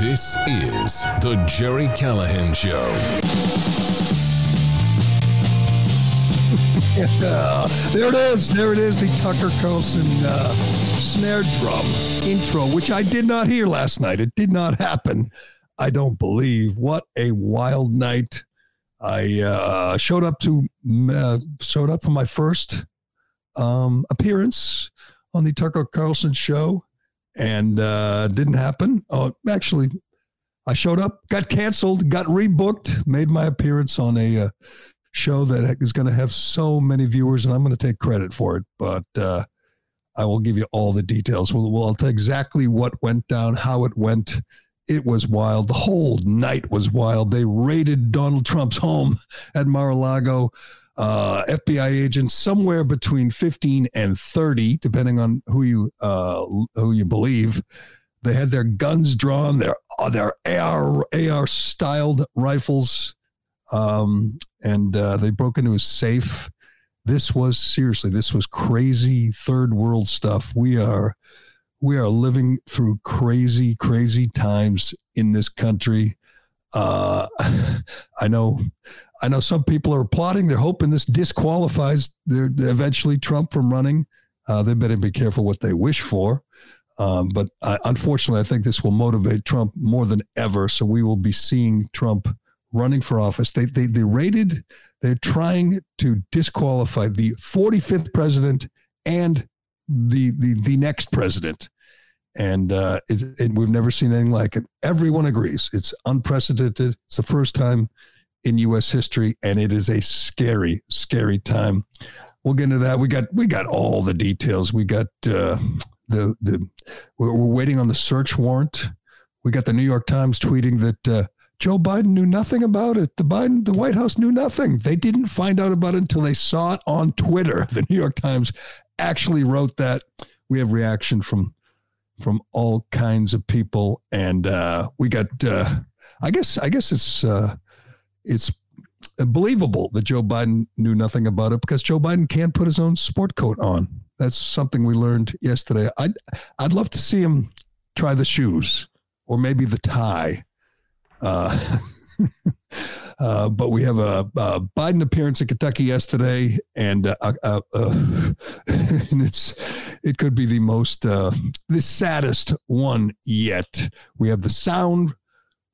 This is The Gerry Callahan Show. There it is. There it is. The Tucker Carlson uh, snare drum intro, which I did not hear last night. It did not happen. I don't believe. What a wild night. I uh, showed up to uh, showed up for my first um, appearance on the Tucker Carlson show, and uh, didn't happen. Oh, actually, I showed up, got canceled, got rebooked, made my appearance on a uh, show that is going to have so many viewers, and I'm going to take credit for it. But uh, I will give you all the details. We'll, we'll tell exactly what went down, how it went it was wild. The whole night was wild. They raided Donald Trump's home at Mar-a-Lago. Uh, FBI agents somewhere between 15 and 30, depending on who you uh, who you believe. They had their guns drawn, their uh, their AR AR styled rifles, um, and uh, they broke into his safe. This was seriously, this was crazy third world stuff. We are we are living through crazy, crazy times in this country. Uh, I know, I know some people are applauding. They're hoping this disqualifies their eventually Trump from running. Uh, they better be careful what they wish for. Um, but uh, unfortunately, I think this will motivate Trump more than ever. So we will be seeing Trump running for office. They they they rated. They're trying to disqualify the 45th president and the the the next president, and uh, it, it, we've never seen anything like it. Everyone agrees it's unprecedented. It's the first time in U.S. history, and it is a scary, scary time. We'll get into that. We got we got all the details. We got uh, the the we're, we're, waiting on the search warrant. We got the New York Times tweeting that. Uh, Joe Biden knew nothing about it. The Biden, the White House knew nothing. They didn't find out about it until they saw it on Twitter. The New York Times actually wrote that. We have reaction from from all kinds of people, and uh, we got. Uh, I guess. I guess it's uh, it's believable that Joe Biden knew nothing about it because Joe Biden can't put his own sport coat on. That's something we learned yesterday. I'd I'd love to see him try the shoes or maybe the tie. Uh, Uh, but we have a, a, Biden appearance in Kentucky yesterday, and uh, uh, uh and it's it could be the most uh, the saddest one yet. We have the sound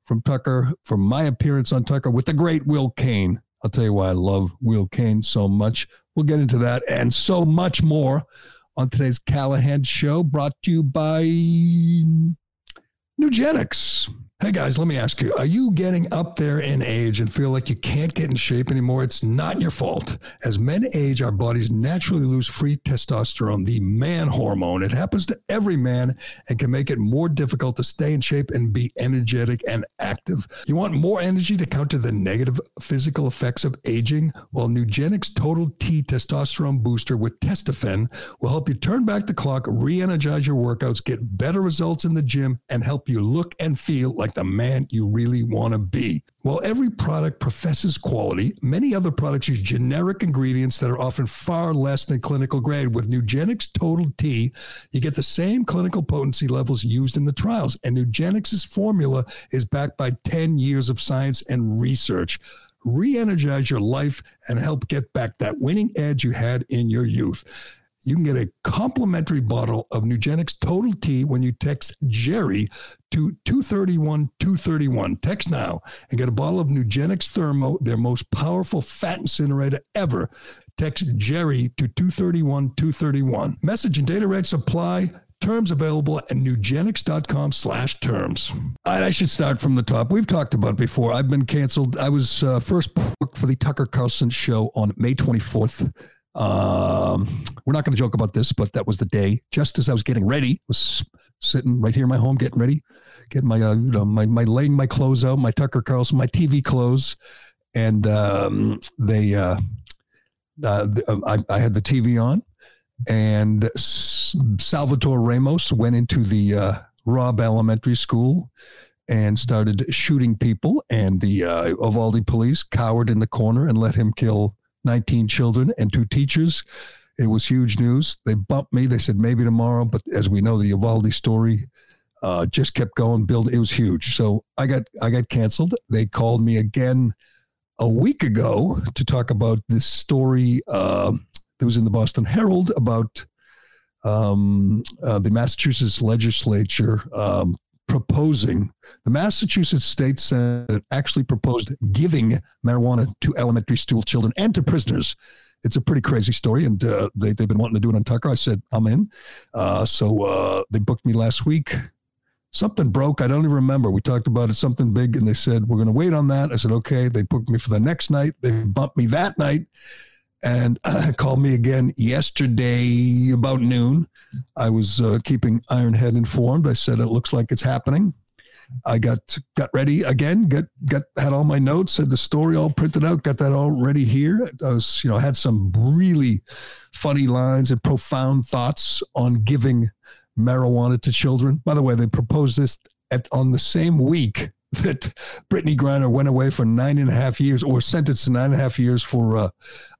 from Tucker from my appearance on Tucker with the great Will Cain. I'll tell you why I love Will Cain so much. We'll get into that and so much more on today's Callahan Show, brought to you by Nugenix. Hey guys, let me ask you, are you getting up there in age and feel like you can't get in shape anymore? It's not your fault. As men age, our bodies naturally lose free testosterone, the man hormone. It happens to every man and can make it more difficult to stay in shape and be energetic and active. You want more energy to counter the negative physical effects of aging? Well, Nugenix Total T Testosterone Booster with Testofen will help you turn back the clock, re-energize your workouts, get better results in the gym, and help you look and feel like like the man you really want to be. While every product professes quality, many other products use generic ingredients that are often far less than clinical grade. With Nugenix Total T, you get the same clinical potency levels used in the trials, and Nugenix's formula is backed by 10 years of science and research re energize your life and help get back that winning edge you had in your youth you can get a complimentary bottle of Nugenix Total T when you text Gerry to 231 231. Text now and get a bottle of Nugenix Thermo, their most powerful fat incinerator ever. Text Gerry to 231 231. Message and data rates apply. Terms available at nugenix.com slash terms. I should start from the top. We've talked about before. I've been canceled. I was uh, first booked for the Tucker Carlson show on May 24th. Um, we're not going to joke about this, but that was the day. Just as I was getting ready, was sitting right here in my home, getting ready, getting my uh, you know my my laying my clothes out, my Tucker Carlson, my TV clothes, and um, they uh, uh, I, I had the TV on, and Salvatore Ramos went into the uh, Robb Elementary School and started shooting people, and the uh, Uvalde police cowered in the corner and let him kill 19 children and two teachers. It was huge news. They bumped me. They said maybe tomorrow, but as we know, the Uvalde story uh, just kept going, build. It was huge. So I got I got canceled. They called me again a week ago to talk about this story uh, that was in the Boston Herald about um, uh, the Massachusetts legislature um, proposing the Massachusetts State Senate actually proposed giving marijuana to elementary school children and to prisoners. It's a pretty crazy story, and uh, they, they've been wanting to do it on Tucker. I said, I'm in. Uh, so uh, they booked me last week something broke. I don't even remember. We talked about it, something big, and they said, We're going to wait on that. I said, Okay. They booked me for the next night. They bumped me that night and uh, called me again yesterday about noon. I was uh, keeping Ironhead informed. I said, It looks like it's happening. I got got ready again. Got got had all my notes, had the story all printed out. Got that all ready here. I was, you know, had some really funny lines and profound thoughts on giving marijuana to children. By the way, they proposed this at, on the same week that Brittney Griner went away for nine and a half years or sentenced to nine and a half years for uh,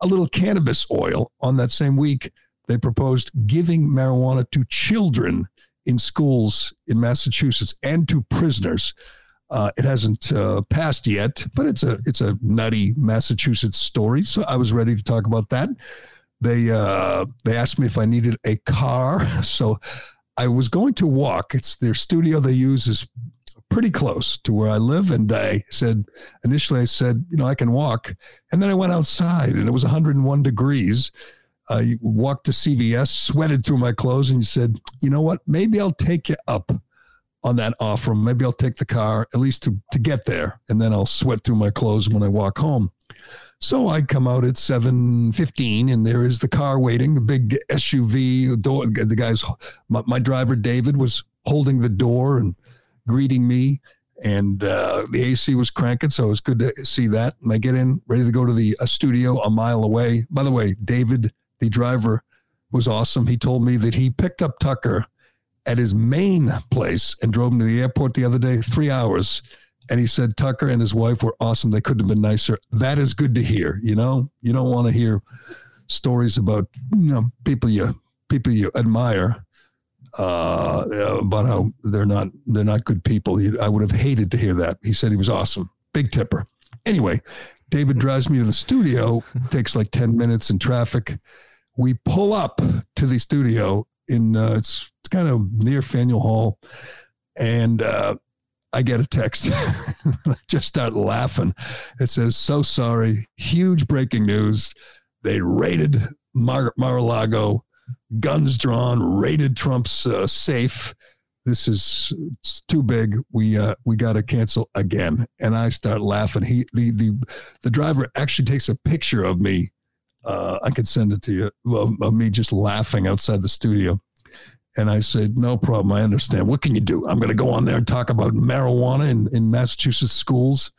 a little cannabis oil. On that same week, they proposed giving marijuana to children in schools in Massachusetts and to prisoners. Uh, it hasn't uh, passed yet, but it's a it's a nutty Massachusetts story. So I was ready to talk about that. They uh, they asked me if I needed a car, so I was going to walk. It's their studio they use is pretty close to where I live. And I said, initially, I said, you know, I can walk. And then I went outside and it was 101 degrees. I walked to CVS, sweated through my clothes, and said, you know what? Maybe I'll take you up on that offer. Maybe I'll take the car at least to, to get there. And then I'll sweat through my clothes when I walk home. So I come out at 7:15 and there is the car waiting, the big SUV door the guys my, my driver David was holding the door and greeting me and uh, the AC was cranking, so it was good to see that. And I get in, ready to go to the studio a mile away. By the way, David, the driver, was awesome. He told me that he picked up Tucker at his main place and drove him to the airport the other day, three hours. And he said Tucker and his wife were awesome. They couldn't have been nicer. That is good to hear. You know, you don't want to hear stories about you know people you people you admire uh, about how they're not they're not good people. I would have hated to hear that. He said he was awesome, big tipper. Anyway, David drives me to the studio. Takes like ten minutes in traffic. We pull up to the studio in uh, it's, it's kind of near Faneuil Hall, and uh, I get a text. I just start laughing. It says, So sorry. Huge breaking news. They raided Mar- Mar-a-Lago, guns drawn, raided Trump's uh, safe. This is too big. We uh, we got to cancel again. And I start laughing. He the the the driver actually takes a picture of me. Uh, I could send it to you of, of me just laughing outside the studio. And I said, no problem. I understand. What can you do? I'm going to go on there and talk about marijuana in, in Massachusetts schools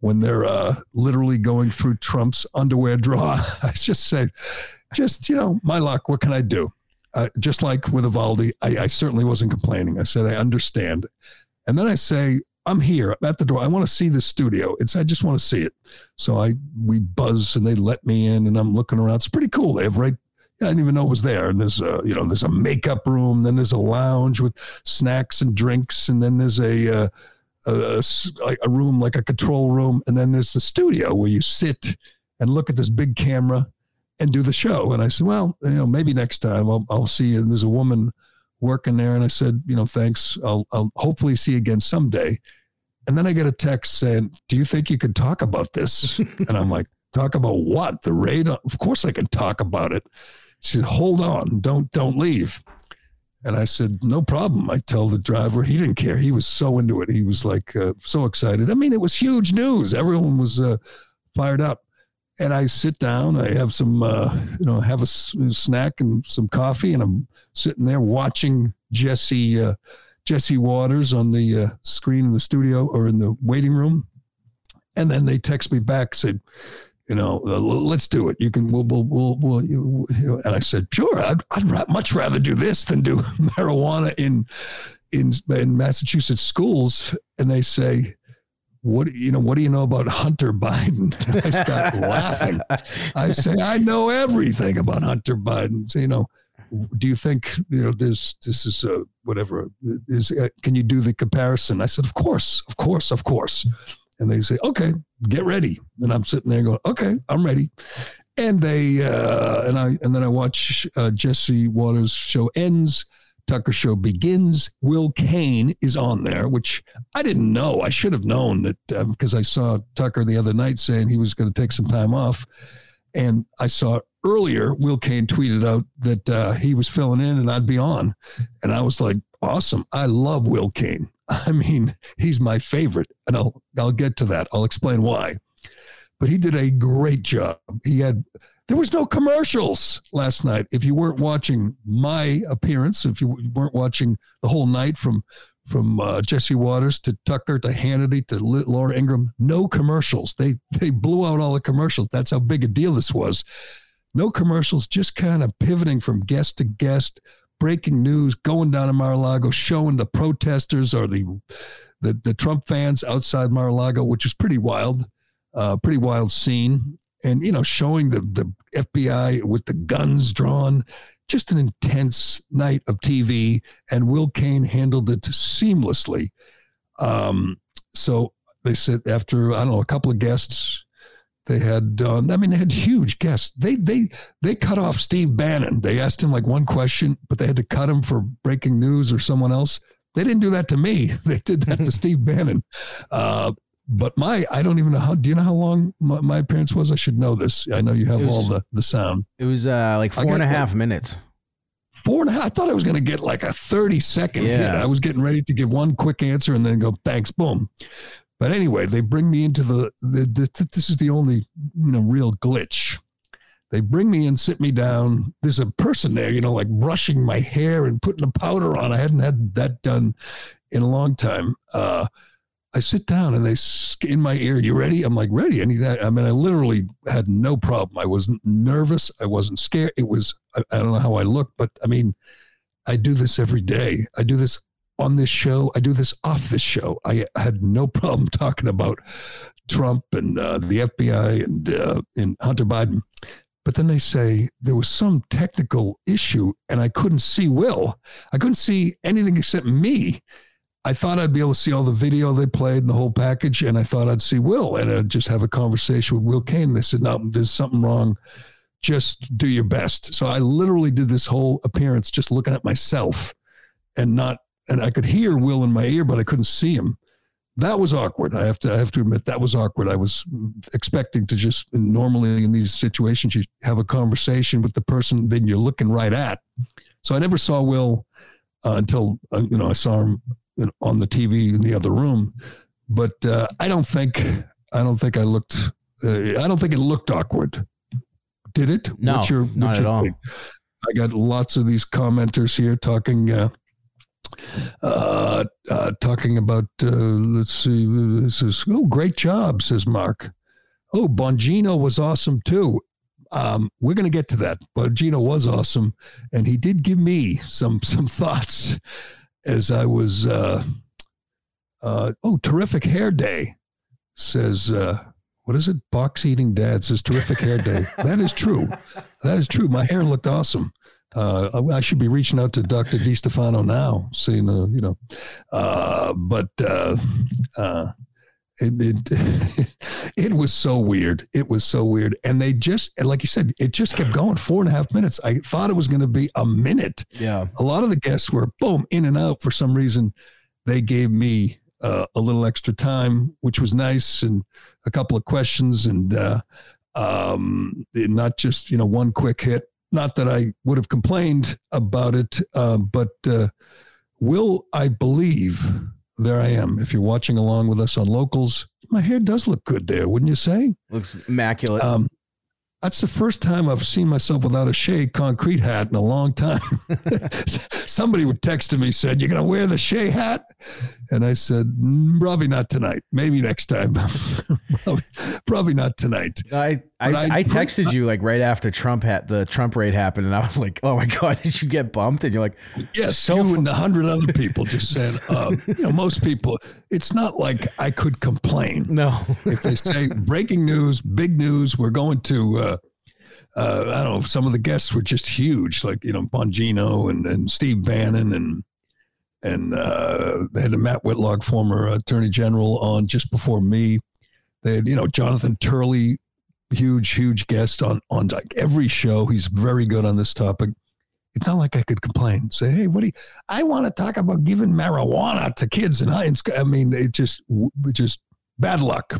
when they're uh, literally going through Trump's underwear drawer. I just say, just, you know, my luck. What can I do? Uh, just like with Uvalde, I, I certainly wasn't complaining. I said, I understand. And then I say, I'm here at the door. I want to see the studio. It's I just want to see it. So I we buzz and they let me in and I'm looking around. It's pretty cool. They have right I didn't even know it was there. And there's a, you know, there's a makeup room, then there's a lounge with snacks and drinks, and then there's a, uh, a, a room like a control room, and then there's the studio where you sit and look at this big camera and do the show. And I said, well, you know, maybe next time I'll, I'll see you. And there's a woman working there, and I said, you know, thanks. I'll, I'll hopefully see you again someday. And then I get a text saying, do you think you could talk about this? and I'm like, talk about what? The raid? Of course I can talk about it. She said, "Hold on, don't don't leave." And I said, "No problem." I tell the driver. He didn't care. He was so into it. He was like uh, so excited. I mean, it was huge news. Everyone was uh, fired up. And I sit down. I have some, uh, you know, have a snack and some coffee, and I'm sitting there watching Jesse uh, Jesse Watters on the uh, screen in the studio or in the waiting room. And then they text me back, said, you know, uh, let's do it. You can, we'll, we'll, we'll, we'll you know, and I said, sure, I'd, I'd much rather do this than do marijuana in, in, in Massachusetts schools. And they say, what, you know, what do you know about Hunter Biden? And I start laughing. I say, I know everything about Hunter Biden. So, you know, do you think you know this this is uh, whatever is uh, can you do the comparison i said of course of course of course and they say okay get ready. And i'm sitting there going okay i'm ready. And they uh, and i and then i watch uh, jesse Watters' show ends tucker show begins will cain is on there which i didn't know. I should have known that because um, i saw tucker the other night saying he was going to take some time off. And i saw earlier, Will Cain tweeted out that uh, he was filling in and I'd be on. And I was like, awesome. I love Will Cain. I mean, he's my favorite. And I'll, I'll get to that. I'll explain why. But he did a great job. He had, there was no commercials last night. If you weren't watching my appearance, if you weren't watching the whole night from from uh, Jesse Watters to Tucker to Hannity to Laura Ingraham, no commercials. They they blew out all the commercials. That's how big a deal this was no commercials, just kind of pivoting from guest to guest, breaking news, going down to Mar-a-Lago, showing the protesters or the the, the Trump fans outside Mar-a-Lago, which is pretty wild, uh, pretty wild scene. And, you know, showing the, the FBI with the guns drawn, just an intense night of TV. And Will Cain handled it seamlessly. Um, so they said after, I don't know, a couple of guests, they had, uh, I mean, they had huge guests. They they they cut off Steve Bannon. They asked him like one question, but they had to cut him for breaking news or someone else. They didn't do that to me. They did that to Steve Bannon. Uh, but my, I don't even know how. Do you know how long my, my appearance was? I should know this. I know you have was, all the the sound. It was uh, like four and a half minutes. Four and a half. I thought I was going to get like a thirty second yeah. hit. I was getting ready to give one quick answer and then go thanks, boom. But anyway, they bring me into the, the, the, this is the only you know real glitch. They bring me in, sit me down. There's a person there, you know, like brushing my hair and putting the powder on. I hadn't had that done in a long time. Uh, I sit down and they in my ear. You ready? I'm like ready. I need. I mean, I literally had no problem. I wasn't nervous. I wasn't scared. It was. I, I don't know how I look, but I mean, I do this every day. I do this on this show. I do this off this show. I had no problem talking about Trump and uh, the FBI and uh, and Hunter Biden. But then they say there was some technical issue and I couldn't see Will. I couldn't see anything except me. I thought I'd be able to see all the video they played and the whole package, and I thought I'd see Will and I'd just have a conversation with Will Cain. They said, "No, there's something wrong. Just do your best." So I literally did this whole appearance just looking at myself and not and I could hear Will in my ear, but I couldn't see him. That was awkward. I have to I have to admit that was awkward. I was expecting to just normally in these situations you have a conversation with the person then you're looking right at. So I never saw Will uh, until uh, you know I saw him on the TV in the other room. But uh, I don't think I don't think I looked. Uh, I don't think it looked awkward. Did it? No, your, not at all. Think? I got lots of these commenters here talking uh, uh, uh, talking about, uh, let's see, this is, oh, great job, says Mark. Oh, Bongino was awesome too. Um, we're going to get to that. Bongino was awesome. And he did give me some, some thoughts as I was, uh, uh, oh, terrific hair day, says, uh, what is it? Box eating dad says terrific hair day. that is true. That is true. My hair looked awesome. Uh, I should be reaching out to Dr. DiStefano now, seeing, uh, you know, uh, but uh, uh, it, it, it was so weird. It was so weird. And they just, like you said, it just kept going four and a half minutes. I thought it was going to be a minute. Yeah. A lot of the guests were boom, in and out for some reason. They gave me uh, a little extra time, which was nice, and a couple of questions, and uh, um, not just you know one quick hit. Not that I would have complained about it, uh, but uh, will I believe? There I am. If you're watching along with us on locals, my hair does look good there, wouldn't you say? Looks immaculate. Um, that's the first time I've seen myself without a Shea concrete hat in a long time. Somebody would text me said, "You're going to wear the Shea hat," and I said, mm, "Probably not tonight. Maybe next time. probably, probably, not tonight." I I, I, I, texted you like right after Trump had the Trump raid happened, and I was like, "Oh my god, did you get bumped?" And you're like, "Yes." So you and a hundred other people just said, uh, "You know, most people. It's not like I could complain. No, if they say breaking news, big news, we're going to." Uh, uh, I don't know. Some of the guests were just huge, like you know Bongino and and Steve Bannon and and uh, they had a Matt Whitlock, former Attorney General, on just before me. They had you know Jonathan Turley, huge huge guest on on like every show. He's very good on this topic. It's not like I could complain. Say, hey, what do you? I want to talk about giving marijuana to kids in high. I mean, it just it just bad luck,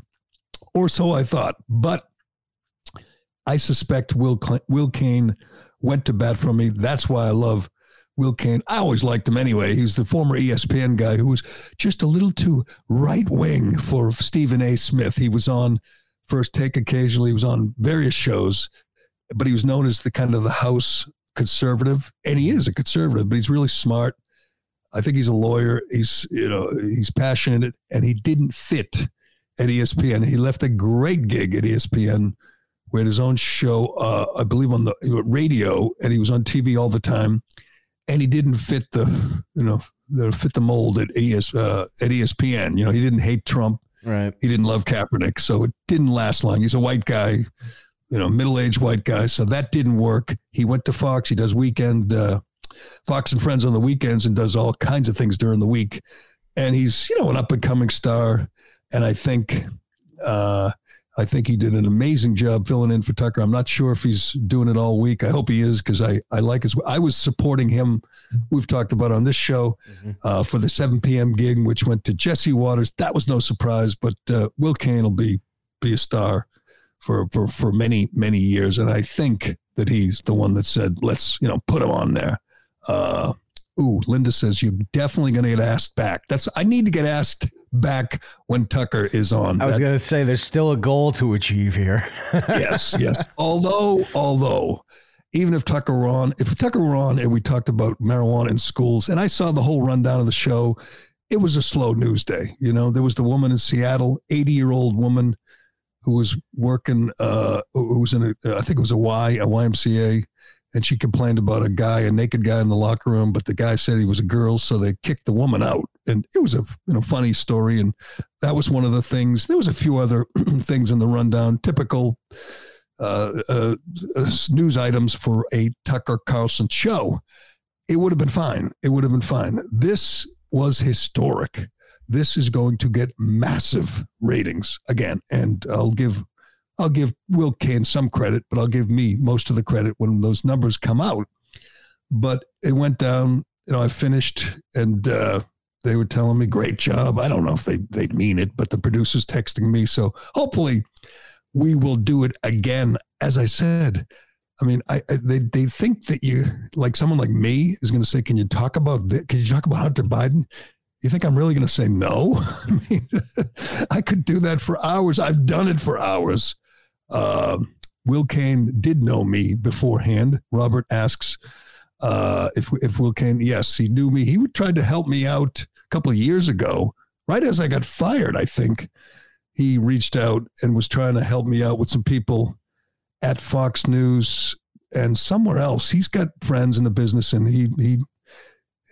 or so I thought. But I suspect Will Will Cain went to bat for me. That's why I love Will Cain. I always liked him anyway. He's the former ESPN guy who was just a little too right wing for Stephen A. Smith. He was on First Take occasionally. He was on various shows, but he was known as the kind of the House conservative, and he is a conservative, but he's really smart. I think he's a lawyer. He's you know he's passionate, and he didn't fit at ESPN. He left a great gig at ESPN we had his own show, uh, I believe, on the radio, and he was on TV all the time. And he didn't fit the, you know, the fit the mold at ES uh, at ESPN. You know, he didn't hate Trump. Right. He didn't love Kaepernick, so it didn't last long. He's a white guy, you know, middle aged white guy, so that didn't work. He went to Fox. He does weekend uh, Fox and Friends on the weekends and does all kinds of things during the week. And he's you know an up and coming star. And I think uh, I think he did an amazing job filling in for Tucker. I'm not sure if he's doing it all week. I hope he is because I, I like his. I was supporting him. We've talked about on this show mm-hmm. uh, for the 7 p.m. gig, which went to Jesse Watters. That was no surprise, but uh, Will Cain will be be a star for for for many many years, and I think that he's the one that said, "Let's you know put him on there." Uh, ooh, Linda says you're definitely going to get asked back. That's I need to get asked back when Tucker is on. I was going to say there's still a goal to achieve here. yes, yes. Although, although, even if Tucker were on, if Tucker were on and we talked about marijuana in schools, and I saw the whole rundown of the show, it was a slow news day. You know, there was the woman in Seattle, 80 year old woman who was working, uh, who was in a, I think it was a Y, a YMCA and she complained about a guy, a naked guy in the locker room, but the guy said he was a girl, so they kicked the woman out. And it was a you know funny story, and that was one of the things. There was a few other things in the rundown, typical uh, uh, uh, news items for a Tucker Carlson show. It would have been fine. It would have been fine. This was historic. This is going to get massive ratings again, and I'll give I'll give Will Cain some credit, but I'll give me most of the credit when those numbers come out. But it went down. You know, I finished, and uh, they were telling me, "Great job." I don't know if they they mean it, but the producers texting me. So hopefully, we will do it again. As I said, I mean, I, I, they they think that you like someone like me is going to say, "Can you talk about this? Can you talk about Hunter Biden?" You think I'm really going to say no? I mean, I could do that for hours. I've done it for hours. Uh, Will Cain did know me beforehand. Robert asks uh, if if Will Cain, yes, he knew me. He tried to help me out a couple of years ago, right as I got fired. I think he reached out and was trying to help me out with some people at Fox News and somewhere else. He's got friends in the business, and he he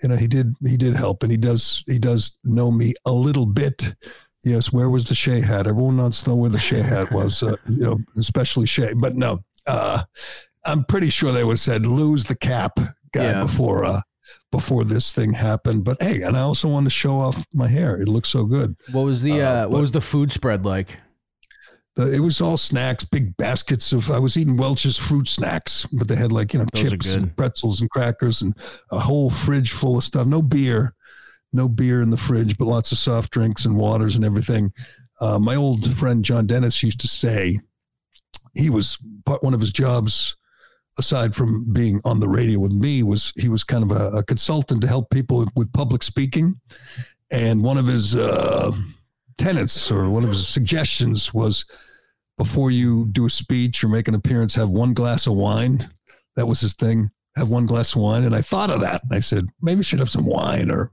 you know he did he did help, and he does he does know me a little bit. Yes, where was the Shea hat? Everyone wants to know where the Shea hat was, uh, you know, especially Shea. But no, uh, I'm pretty sure they would have said lose the cap guy yeah. before uh, before this thing happened. But hey, and I also want to show off my hair. It looks so good. What was the uh, uh what was the food spread like? The, it was all snacks, big baskets of. I was eating Welch's fruit snacks, but they had like you know Those chips and pretzels and crackers and a whole fridge full of stuff. No beer no beer in the fridge, but lots of soft drinks and waters and everything. Uh, my old friend John Dennis used to say he was part one of his jobs aside from being on the radio with me was he was kind of a, a consultant to help people with, public speaking. And one of his uh, tenets or one of his suggestions was before you do a speech or make an appearance have one glass of wine. That was his thing. Have one glass of wine. And i thought of that. I said maybe I should have some wine or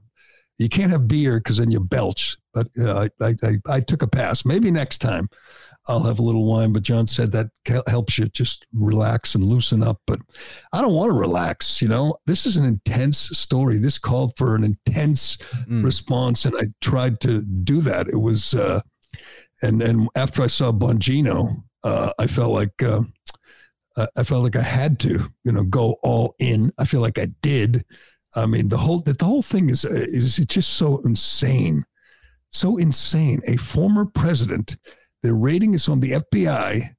you can't have beer because then you belch. But uh, I, I, I took a pass. Maybe next time I'll have a little wine. But John said that helps you just relax and loosen up. But I don't want to relax. You know, this is an intense story. This called for an intense mm. response, and I tried to do that. It was, uh, and and after I saw Bongino, uh, I felt like. Uh, uh, I felt like I had to, you know, go all in. I feel like I did. I mean, the whole the whole thing is is just so insane, so insane. A former president, the rating is on the FBI.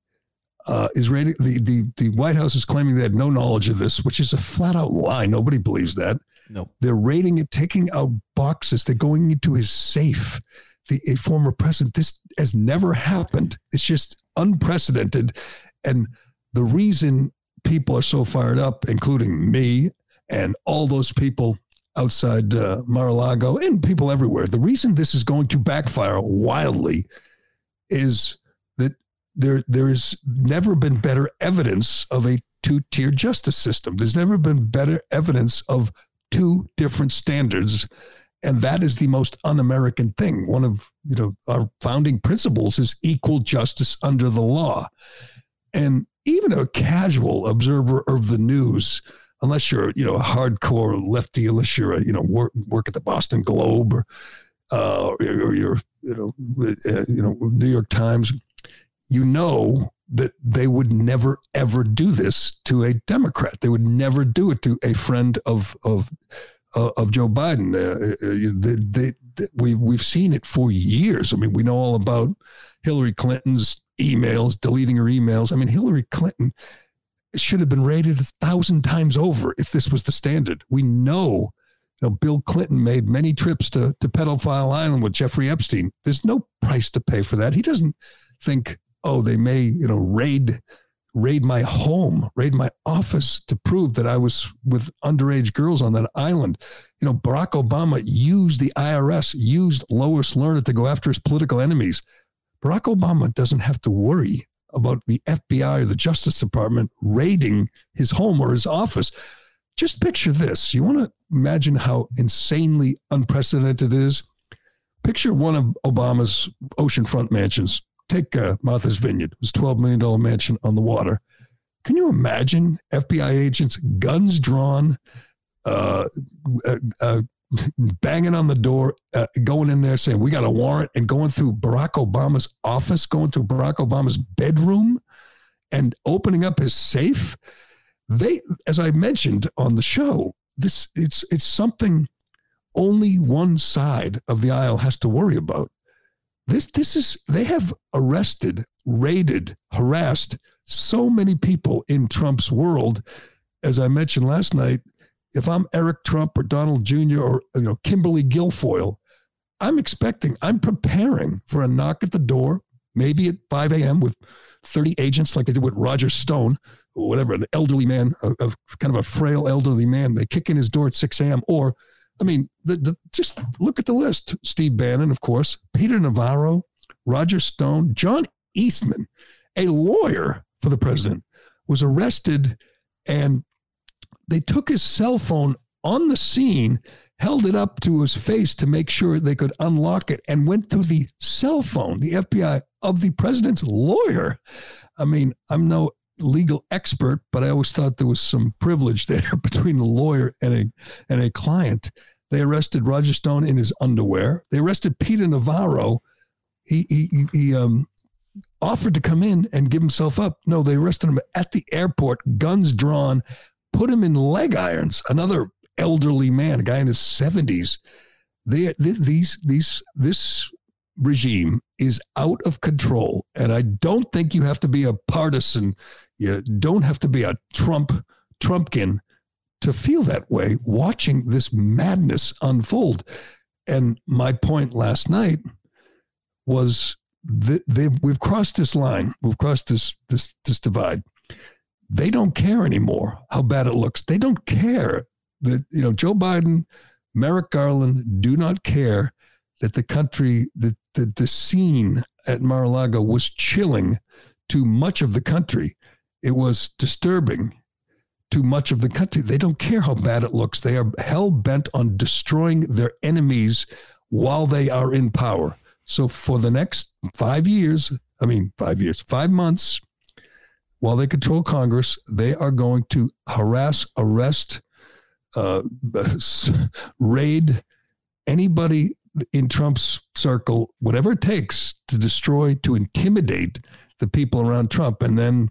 Uh, is rating the, the the White House is claiming they had no knowledge of this, which is a flat out lie. Nobody believes that. Nope. They're raiding it, taking out boxes. They're going into his safe. The a former president. This has never happened. It's just unprecedented, and the reason people are so fired up, including me and all those people outside uh, Mar-a-Lago and people everywhere, the reason this is going to backfire wildly is that there there has never been better evidence of a two-tier justice system. There's never been better evidence of two different standards and that is the most un-american thing. One of you know our founding principles is equal justice under the law. And even a casual observer of the news, unless you're, you know, a hardcore lefty, unless you're, a, you know, work, work at the Boston Globe or, uh, or, or you're, you know, uh, you know, New York Times, you know that they would never ever do this to a Democrat. They would never do it to a friend of of uh, of Joe Biden. Uh, uh they, they, they, we we've seen it for years. I mean, we know all about Hillary Clinton's emails, deleting her emails. I mean, Hillary Clinton should have been rated a thousand times over if this was the standard. We know, you know, Bill Clinton made many trips to, to Pedophile Island with Jeffrey Epstein. There's no price to pay for that. He doesn't think, oh, they may, you know, raid raid my home, raid my office to prove that I was with underage girls on that island. You know, Barack Obama used the IRS, used Lois Lerner to go after his political enemies. Barack Obama doesn't have to worry about the FBI or the Justice Department raiding his home or his office. Just picture this. You want to imagine how insanely unprecedented it is? Picture one of Obama's oceanfront mansions. Take uh, Martha's Vineyard. Was $12 million mansion on the water. Can you imagine FBI agents, guns drawn, uh, uh, uh banging on the door, uh, going in there saying, We got a warrant, and going through Barack Obama's office, going through Barack Obama's bedroom, and opening up his safe. They, as I mentioned on the show, this it's it's something only one side of the aisle has to worry about. This this is they have arrested, raided, harassed so many people in Trump's world. As I mentioned last night, if I'm Eric Trump or Donald Jr. or you know Kimberly Guilfoyle, I'm expecting, I'm preparing for a knock at the door, maybe at 5 a.m. with 30 agents like they did with Roger Stone, or whatever, an elderly man, a kind of a frail elderly man. They kick in his door at 6 a.m. Or, I mean, the, the, just look at the list. Steve Bannon, of course, Peter Navarro, Roger Stone, John Eastman, a lawyer for the president, was arrested and they took his cell phone on the scene, held it up to his face to make sure they could unlock it, and went through the cell phone, the FBI of the president's lawyer. I mean, I'm no legal expert, but I always thought there was some privilege there between the lawyer and a and a client. They arrested Roger Stone in his underwear. They arrested Peter Navarro. He he he um offered to come in and give himself up. No, they arrested him at the airport, guns drawn, put him in leg irons. Another elderly man, a guy in his 70s. They, these, these, this regime is out of control. And I don't think you have to be a partisan. You don't have to be a Trump, Trumpkin to feel that way watching this madness unfold. And my point last night was that they, we've crossed this line. We've crossed this, this, this divide they don't care anymore how bad it looks. They don't care that, you know, Joe Biden, Merrick Garland do not care that the country, that the, the scene at Mar a Lago was chilling to much of the country. It was disturbing to much of the country. They don't care how bad it looks. They are hell bent on destroying their enemies while they are in power. So for the next five years, I mean, five years, five months, while they control Congress, they are going to harass, arrest, uh, raid anybody in Trump's circle, whatever it takes to destroy, to intimidate the people around Trump. And then,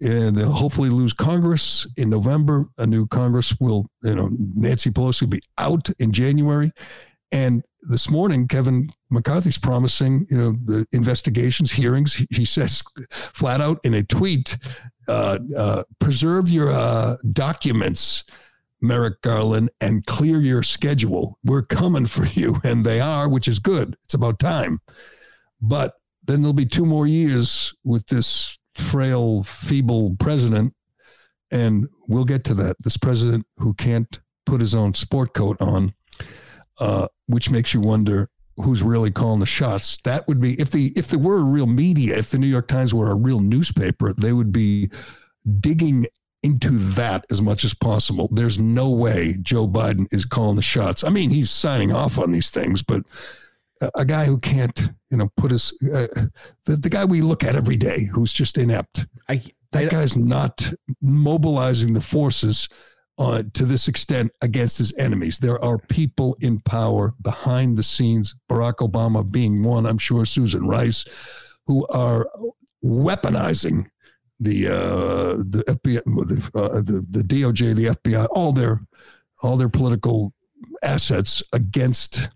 and they'll hopefully lose Congress in November. A new Congress will, you know, Nancy Pelosi will be out in January. And this morning, Kevin McCarthy's promising, you know, the investigations, hearings. He, he says flat out in a tweet, uh, uh, preserve your uh, documents, Merrick Garland, and clear your schedule. We're coming for you. And they are, which is good. It's about time. But then there'll be two more years with this frail, feeble president. And we'll get to that. This president who can't put his own sport coat on, uh, which makes you wonder who's really calling the shots. That would be if the if there were a real media, if the New York Times were a real newspaper, they would be digging into that as much as possible. There's no way Joe Biden is calling the shots. I mean, he's signing off on these things, but a guy who can't, you know, put his uh, the, the guy we look at every day who's just inept. I, that I, guy's not mobilizing the forces uh, to this extent against his enemies. There are people in power behind the scenes, Barack Obama being one, I'm sure Susan Rice, who are weaponizing the uh, the FBI, the, uh, the the DOJ, the FBI, all their all their political assets against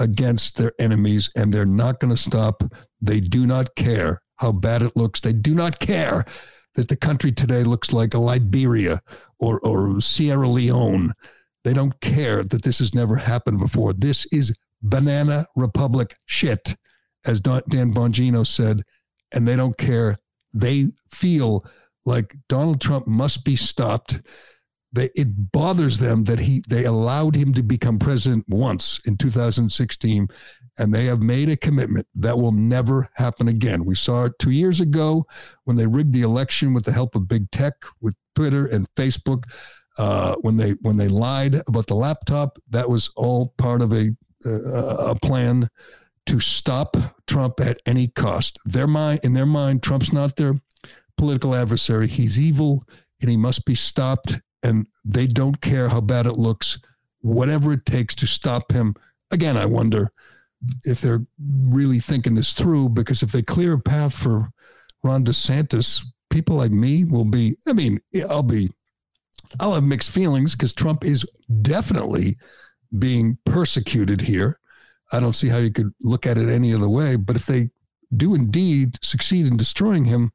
against their enemies, and they're not going to stop. They do not care how bad it looks. They do not care that the country today looks like a Liberia or, or Sierra Leone. They don't care that this has never happened before. This is banana republic shit, as Dan Bongino said, and they don't care. They feel like Donald Trump must be stopped they, it bothers them that he they allowed him to become president once in 2016 and they have made a commitment that will never happen again. We saw it two years ago when they rigged the election with the help of big tech with twitter and facebook. Uh, when they when they lied about the laptop that was all part of a a plan to stop trump at any cost. Their mind in their mind trump's not their political adversary. He's evil and he must be stopped and they don't care how bad it looks, whatever it takes to stop him. Again, I wonder if they're really thinking this through because if they clear a path for Ron DeSantis, people like me will be, I mean, I'll be, I'll have mixed feelings because Trump is definitely being persecuted here. I don't see how you could look at it any other way. But if they do indeed succeed in destroying him,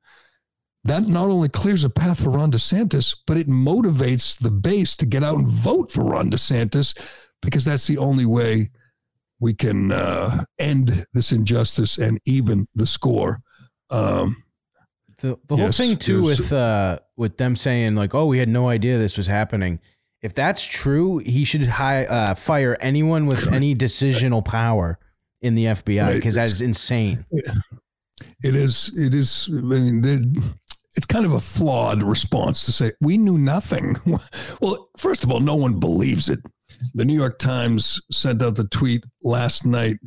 that not only clears a path for Ron DeSantis, but it motivates the base to get out and vote for Ron DeSantis because that's the only way we can uh, end this injustice and even the score. Um, the the whole thing too with uh, with them saying like, "Oh, we had no idea this was happening." If that's true, he should uh, fire anyone with any decisional power in the FBI because right. that is insane. It is. It is. I mean, it's kind of a flawed response to say we knew nothing. well, first of all, no one believes it. The New York Times sent out the tweet last night,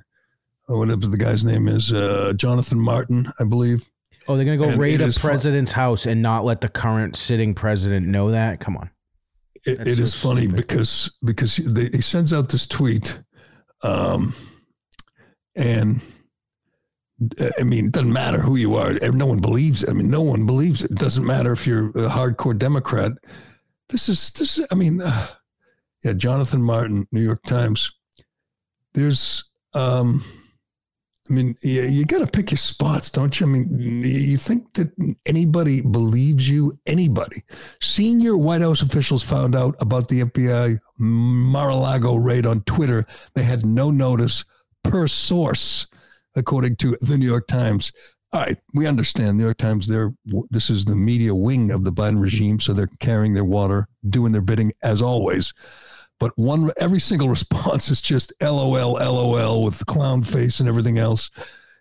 or whatever the guy's name is, uh, Jonathan Martin, I believe. Oh, they're going to go and raid a president's fu- house and not let the current sitting president know that? Come on. It, it so is funny stupid. because because they, he sends out this tweet, um, and I mean, it doesn't matter who you are. No one believes it. I mean, no one believes it. It doesn't matter if you're a hardcore Democrat. This is this. Is, I mean, uh, yeah, Jonathan Martin, New York Times. There's, um, I mean, you, you got to pick your spots, don't you? I mean, you think that anybody believes you? Anybody? Senior White House officials found out about the FBI Mar-a-Lago raid on Twitter. They had no notice per source according to the New York Times. All right, we understand. New York Times, they're this is the media wing of the Biden regime, so they're carrying their water, doing their bidding as always. But one every single response is just LOL, LOL with clown face and everything else.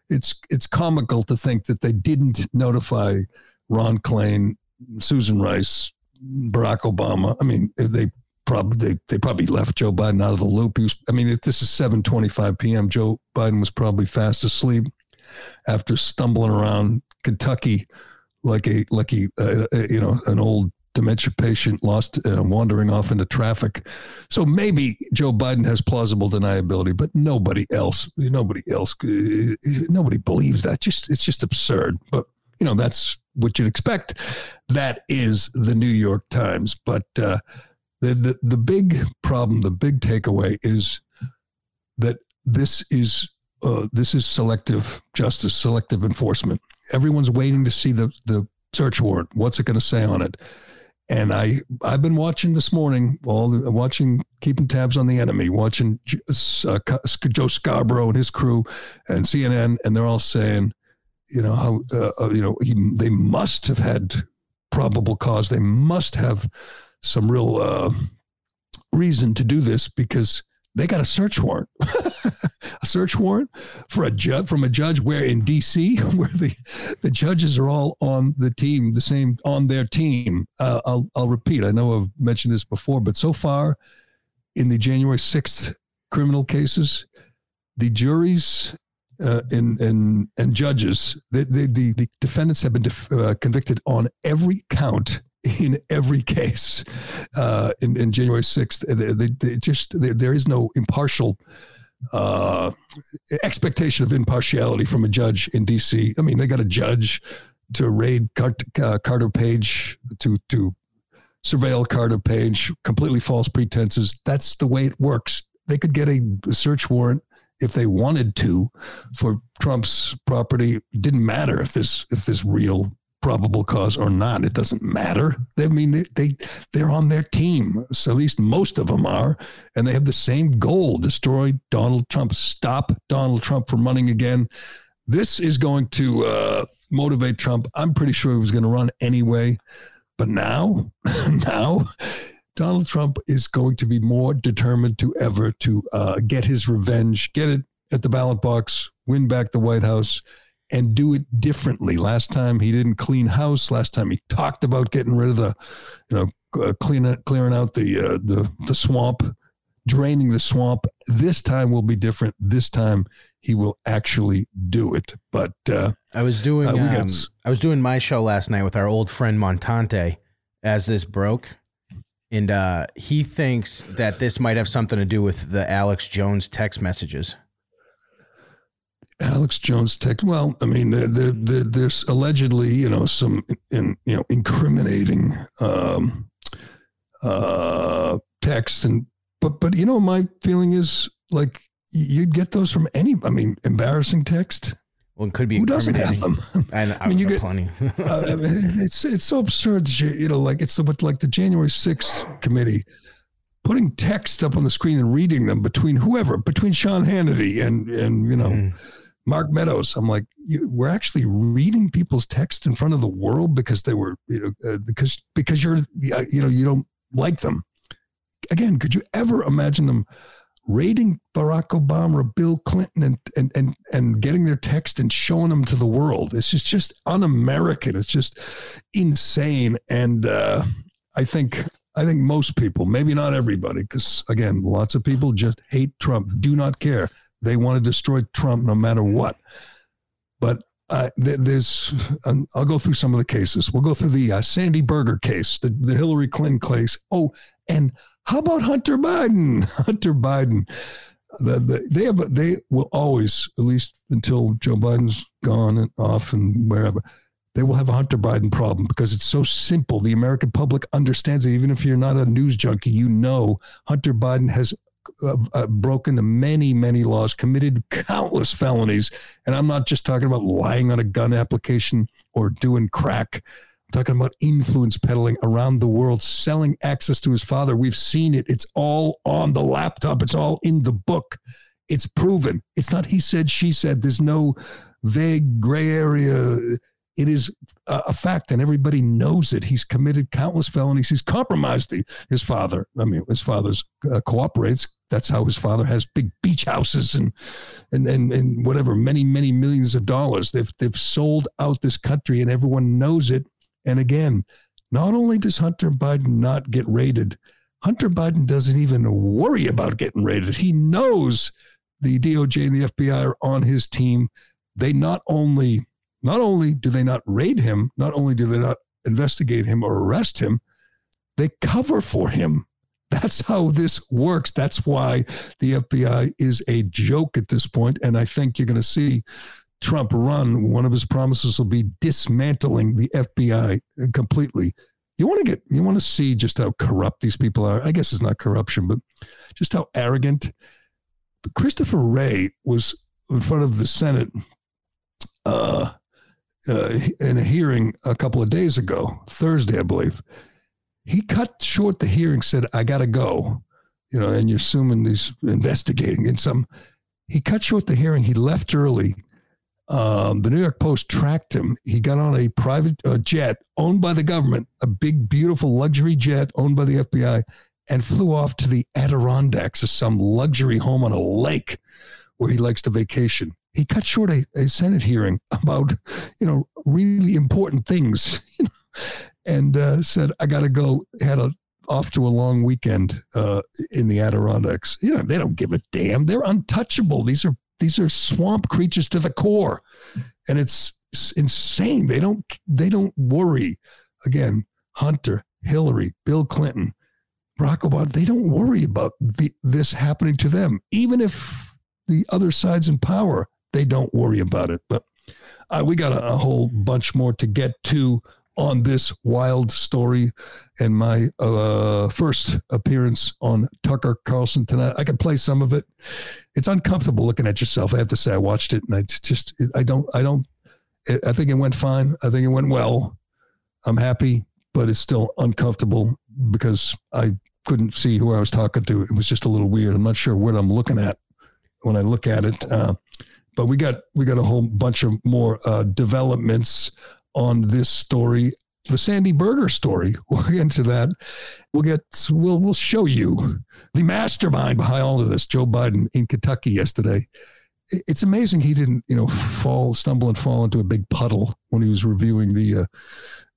It's it's comical to think that they didn't notify Ron Klain, Susan Rice, Barack Obama. I mean, they probably they, they probably left Joe Biden out of the loop. Was, I mean, if this is 7:25 p.m., Joe Biden was probably fast asleep after stumbling around Kentucky like a like a, uh, uh, you know an old dementia patient lost uh, wandering off into traffic. So maybe Joe Biden has plausible deniability, but nobody else, nobody else, uh, nobody believes that. Just it's just absurd. But you know, that's what you'd expect. That is the New York Times. But uh, the, the, the big problem, the big takeaway is that this is uh, this is selective justice, selective enforcement. Everyone's waiting to see the the search warrant. What's it going to say on it? And I I've been watching this morning, all watching, keeping tabs on the enemy, watching uh, Joe Scarborough and his crew, and CNN, and they're all saying, you know how uh, uh, you know he, they must have had probable cause. They must have some real uh, reason to do this because they got a search warrant, a search warrant for a judge from a judge where in D.C. where the the judges are all on the team, the same on their team. Uh, I'll I'll repeat. I know I've mentioned this before, but so far in the January sixth criminal cases, the juries uh, and and and judges, the the, the, defendants have been def- uh, convicted on every count in every case uh, in, in January 6th. They, they, they just there, is no impartial uh, expectation of impartiality from a judge in D.C. I mean, they got a judge to raid Carter, uh, Carter Page to to surveil Carter Page, completely false pretenses. That's the way it works. They could get a search warrant if they wanted to for Trump's property. Didn't matter if this if this real probable cause or not. It doesn't matter. They, I mean, they, they they're on their team. So at least most of them are, and they have the same goal: destroy Donald Trump, stop Donald Trump from running again. This is going to uh, motivate Trump. I'm pretty sure he was going to run anyway, but now, now. Donald Trump is going to be more determined to ever to uh, get his revenge, get it at the ballot box, win back the White House, and do it differently. Last time he didn't clean house. Last time he talked about getting rid of the, you know, uh, cleaning clearing out the uh, the the swamp, draining the swamp. This time will be different. This time he will actually do it. But uh, I was doing uh, um, I was doing my show last night with our old friend Montante as this broke. And uh, he thinks that this might have something to do with the Alex Jones text messages. Alex Jones text. Well, I mean, there, there, there's allegedly, you know, some in, you know incriminating um, uh, texts, and but but you know, my feeling is like you'd get those from any. I mean, embarrassing text. Well, it could be who doesn't have them. I, I, mean, you get plenty. uh, I mean, it's it's so absurd. You know, like it's what like the January 6th committee putting text up on the screen and reading them between whoever, between Sean Hannity and and you know. Mm Mark Meadows. I'm like, we're actually reading people's text in front of the world because they were, you know, uh, because because you're, you know, you don't like them. Again, could you ever imagine them raiding Barack Obama or Bill Clinton and and and and getting their text and showing them to the world? It's just just un-American. It's just insane. And uh, I think I think most people, maybe not everybody, because again, lots of people just hate Trump, do not care. They want to destroy Trump no matter what. But uh, there's, I'll go through some of the cases. We'll go through the uh, Sandy Berger case, the, the Hillary Clinton case. Oh, and how about Hunter Biden? Hunter Biden. The, the, they have they will always at least until Joe Biden's gone and off and wherever they will have a Hunter Biden problem because it's so simple. The American public understands it. Even if you're not a news junkie, you know Hunter Biden has uh, uh, many, many laws, committed countless felonies. And I'm not just talking about lying on a gun application or doing crack. I'm talking about influence peddling around the world, selling access to his father. We've seen it. It's all on the laptop, it's all in the book. It's proven. It's not he said, she said. There's no vague gray area it is a, fact, and everybody knows it. He's committed countless felonies. He's compromised the, his father. I mean, his father's uh, cooperates. That's how his father has big beach houses and, and and and whatever, many many millions of dollars. They've they've sold out this country, and everyone knows it. And again, not only does Hunter Biden not get raided, Hunter Biden doesn't even worry about getting raided. He knows the DOJ and the FBI are on his team. They not only not only do they not raid him, not only do they not investigate him or arrest him, they cover for him. That's how this works. That's why the FBI is a joke at this point. And I think you're going to see Trump run, one of his promises will be dismantling the FBI completely. You want to get, you want to see just how corrupt these people are. I guess it's not corruption, but just how arrogant. Christopher Wray was in front of the Senate uh, uh, in a hearing a couple of days ago, Thursday, I believe. He cut short the hearing, said, I got to go. You know, and you're assuming he's investigating in some. He cut short the hearing. He left early. Um, the New York Post tracked him. He got on a private uh, jet owned by the government, a big, beautiful luxury jet owned by the FBI, and flew off to the Adirondacks, some luxury home on a lake where he likes to vacation he cut short a, a Senate hearing about, you know, really important things, you know, and uh, said, I got to go, had a off to a long weekend uh, in the Adirondacks. You know, they don't give a damn. They're untouchable. These are these are swamp creatures to the core, and it's, it's insane. They don't they don't worry. Again, Hunter, Hillary, Bill Clinton, Barack Obama. They don't worry about the, this happening to them, even if the other side's in power they don't worry about it. But uh, we got a, a, whole bunch more to get to on this wild story and my uh, first appearance on Tucker Carlson tonight. I can play some of it. It's uncomfortable looking at yourself. I have to say, I watched it and I just, I don't, I don't, I think it went fine. I think it went well. I'm happy, but it's still uncomfortable because I couldn't see who I was talking to. It was just a little weird. I'm not sure what I'm looking at when I look at it. Uh, but we got we got a whole bunch of more uh, developments on this story. The Sandy Berger story. We'll get into that. We'll get we'll we'll show you the mastermind behind all of this. Joe Biden in Kentucky yesterday. It's amazing he didn't you know fall stumble and fall into a big puddle when he was reviewing the uh,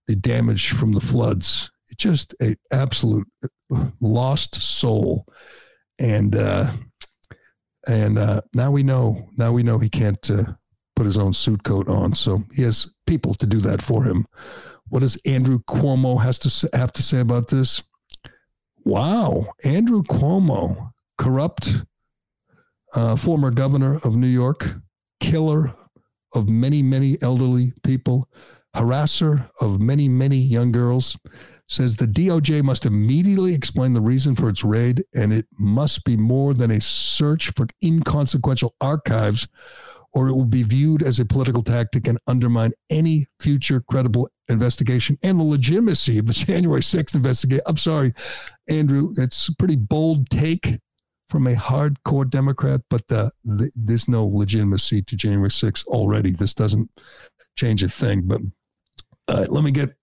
the damage from the floods. It just a absolute lost soul, and. uh and uh, now we know. Now we know he can't uh, put his own suit coat on, so he has people to do that for him. What does Andrew Cuomo has to have to say about this? Wow, Andrew Cuomo, corrupt uh, former governor of New York, killer of many, many elderly people, harasser of many, many young girls, says the DOJ must immediately explain the reason for its raid, and it must be more than a search for inconsequential archives, or it will be viewed as a political tactic and undermine any future credible investigation and the legitimacy of the January 6th investigation. I'm sorry, Andrew, it's a pretty bold take from a hardcore Democrat, but the, the, there's no legitimacy to January 6th already. This doesn't change a thing, but let me get,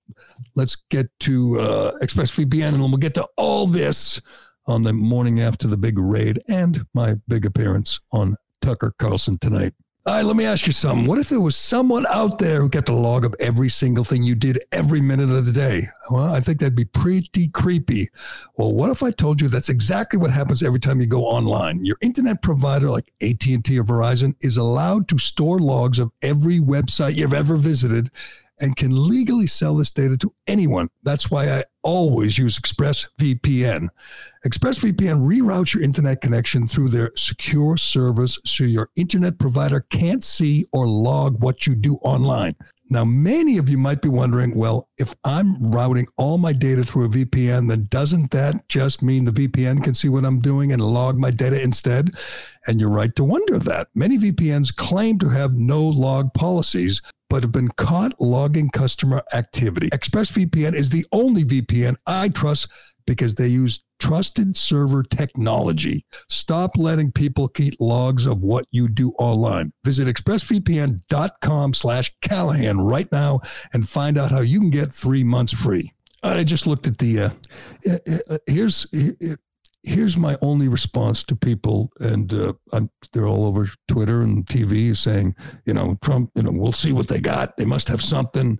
let's get to uh, ExpressVPN and we'll get to all this on the morning after the big raid and my big appearance on Tucker Carlson tonight. All right, let me ask you something. What if there was someone out there who kept a log of every single thing you did every minute of the day? Well, I think that'd be pretty creepy. Well, what if I told you that's exactly what happens every time you go online? Your internet provider like AT&T or Verizon is allowed to store logs of every website you've ever visited and can legally sell this data to anyone. That's why I always use ExpressVPN. ExpressVPN reroutes your internet connection through their secure service so your internet provider can't see or log what you do online. Now, many of you might be wondering, well, if I'm routing all my data through a VPN, then doesn't that just mean the VPN can see what I'm doing and log my data instead? And you're right to wonder that. Many VPNs claim to have no log policies, but have been caught logging customer activity. ExpressVPN is the only VPN I trust because they use trusted server technology. Stop letting people keep logs of what you do online. Visit expressvpn.com slash Callahan right now and find out how you can get three months free. I just looked at the, uh, uh, uh here's, here's my only response to people, and uh, they're all over Twitter and TV saying, you know, Trump, you know, we'll see what they got. They must have something.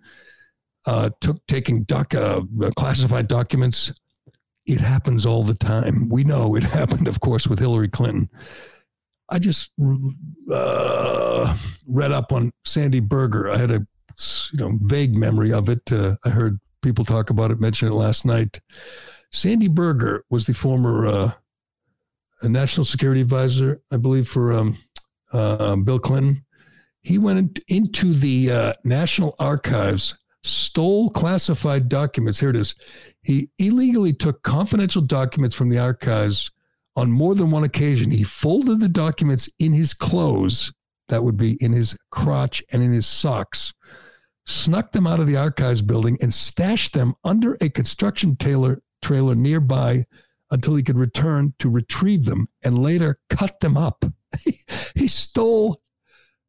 Uh, took taking doc, uh, classified documents. It happens all the time. We know it happened, of course, with Hillary Clinton. I just uh, read up on Sandy Berger. I had a you know vague memory of it. Uh, I heard people talk about it, mention it last night. Sandy Berger was the former uh, national security advisor, I believe, for um, uh, Bill Clinton. He went into the uh, National Archives, stole classified documents. Here it is. He illegally took confidential documents from the archives on more than one occasion. He folded the documents in his clothes, that would be in his crotch and in his socks, snuck them out of the archives building, and stashed them under a construction trailer, trailer nearby until he could return to retrieve them and later cut them up. he stole.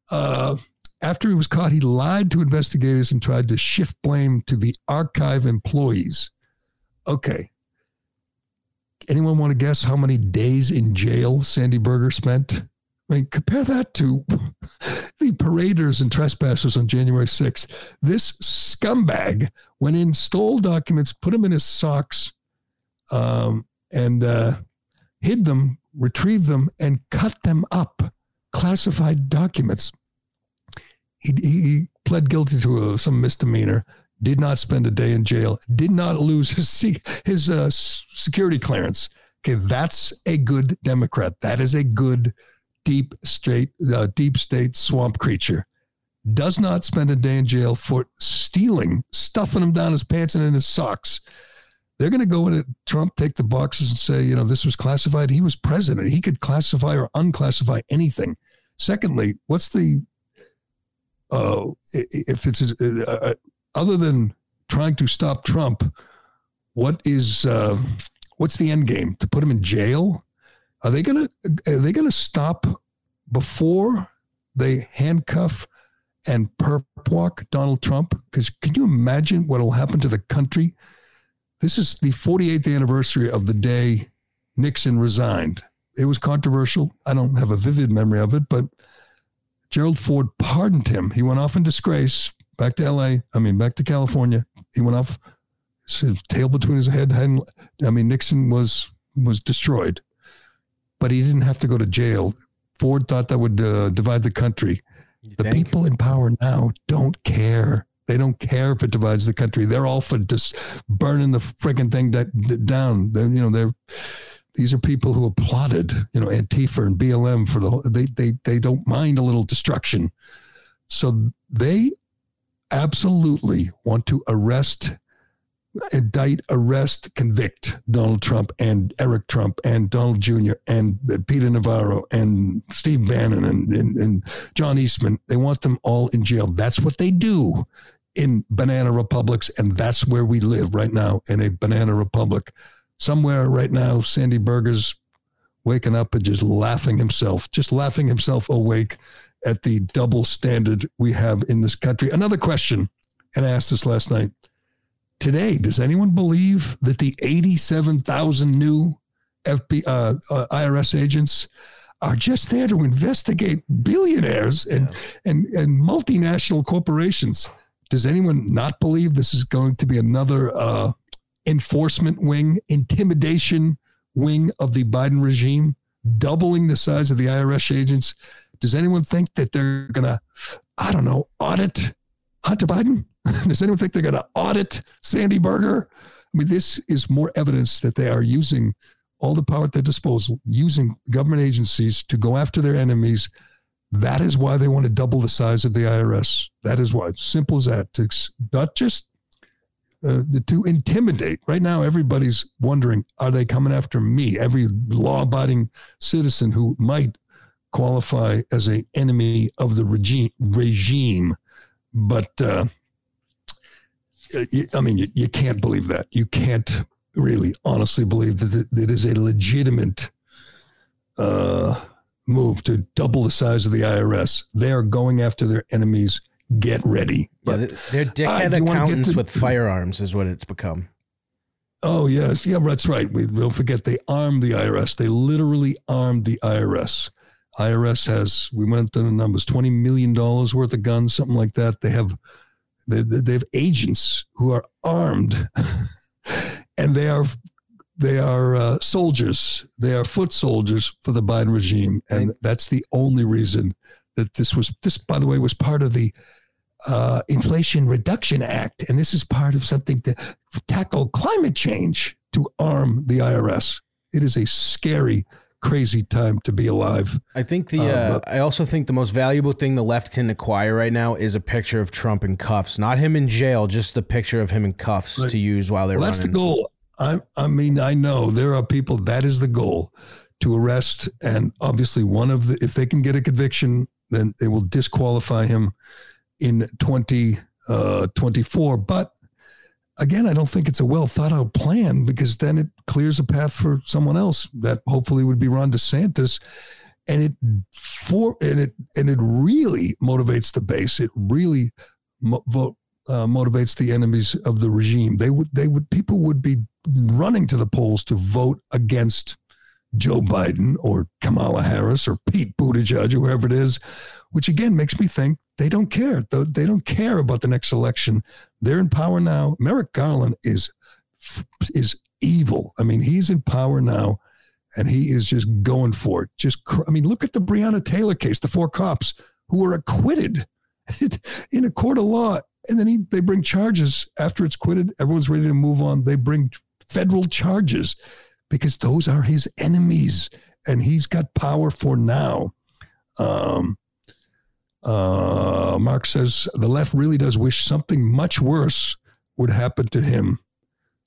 Uh, after he was caught, he lied to investigators and tried to shift blame to the archive employees. Okay. Anyone want to guess how many days in jail Sandy Berger spent? I mean, compare that to the paraders and trespassers on January 6th. This scumbag went in, stole documents, put them in his socks, um, and uh, hid them, retrieved them, and cut them up. Classified documents. He, he pled guilty to a, some misdemeanor. Did not spend a day in jail. Did not lose his his uh, security clearance. Okay, that's a good Democrat. That is a good deep state uh, deep state swamp creature. Does not spend a day in jail for stealing, stuffing them down his pants and in his socks they're going to go in at Trump, take the boxes and say, you know, this was classified. He was president. He could classify or unclassify anything. Secondly, what's the, uh, if it's uh, uh, other than trying to stop Trump, what is, uh, what's the end game? To put him in jail? Are they going to, are they going to stop before they handcuff and perp walk Donald Trump? Because can you imagine what will happen to the country? This is the 48th anniversary of the day Nixon resigned. It was controversial. I don't have a vivid memory of it, but Gerald Ford pardoned him. He went off in disgrace back to LA. I mean, back to California. He went off, his tail between his head. I mean, Nixon was was destroyed, but he didn't have to go to jail. Ford thought that would uh, divide the country. You the think? people in power now don't care. They don't care if it divides the country. They're all for just burning the freaking thing down. They're, you know, they're these are people who applauded, you know, Antifa and BLM for the they they they don't mind a little destruction. So they absolutely want to arrest, indict, arrest, convict Donald Trump and Eric Trump and Donald Jr. and Peter Navarro and Steve Bannon and, and, and John Eastman. They want them all in jail. That's what they do in banana republics, and that's where we live right now in a banana republic. Somewhere right now, Sandy Berger's waking up and just laughing himself, just laughing himself awake at the double standard we have in this country. Another question, and I asked this last night. Today, does anyone believe that the 87,000 new FBI, uh, uh, IRS agents are just there to investigate billionaires and, yeah. and, and multinational corporations? Does anyone not believe this is going to be another uh, enforcement wing, intimidation wing of the Biden regime, doubling the size of the IRS agents? Does anyone think that they're going to, I don't know, audit Hunter Biden? Does anyone think they're going to audit Sandy Berger? I mean, this is more evidence that they are using all the power at their disposal, using government agencies to go after their enemies that is why they want to double the size of the IRS. That is why. Simple as that. To not just uh, to intimidate. Right now, everybody's wondering: Are they coming after me? Every law-abiding citizen who might qualify as an enemy of the regime. Regime, but uh, I mean, you, you can't believe that. You can't really honestly believe that it is a legitimate. Uh, move to double the size of the IRS. They are going after their enemies. Get ready. But, yeah, they're dickhead uh, accountants to, with firearms, is what it's become. Oh yes, yeah, that's right. We don't forget they armed the IRS. They literally armed the IRS. IRS has we went to the numbers twenty million dollars worth of guns, something like that. They have they, they have agents who are armed, and they are they are uh, soldiers. They are foot soldiers for the Biden regime, and right. that's the only reason that this was. This, by the way, was part of the uh, Inflation Reduction Act, and this is part of something to tackle climate change to arm the IRS. It is a scary crazy time to be alive. I think the. Uh, uh, I also think the most valuable thing the left can acquire right now is a picture of Trump in cuffs, not him in jail, just the picture of him in cuffs right. to use while they're. Well, that's the goal. I. I mean, I know there are people. That is the goal, to arrest, and obviously one of the. If they can get a conviction, then they will disqualify him in twenty uh, twenty four. But again, I don't think it's a well thought out plan because then it clears a path for someone else that hopefully would be Ron DeSantis. And it for and it and it really motivates the base. It really mo- vote, uh, motivates the enemies of the regime. They would they would people would be running to the polls to vote against Joe Biden or Kamala Harris or Pete Buttigieg, or whoever it is, which again makes me think they don't care. They don't care about the next election. They're in power now. Merrick Garland is is evil. I mean, he's in power now, and he is just going for it. Just, I mean, look at the Breonna Taylor case. The four cops who were acquitted in a court of law, and then he, they bring charges after it's quitted. Everyone's ready to move on. They bring federal charges because those are his enemies, and he's got power for now. Um, uh, Mark says the left really does wish something much worse would happen to him,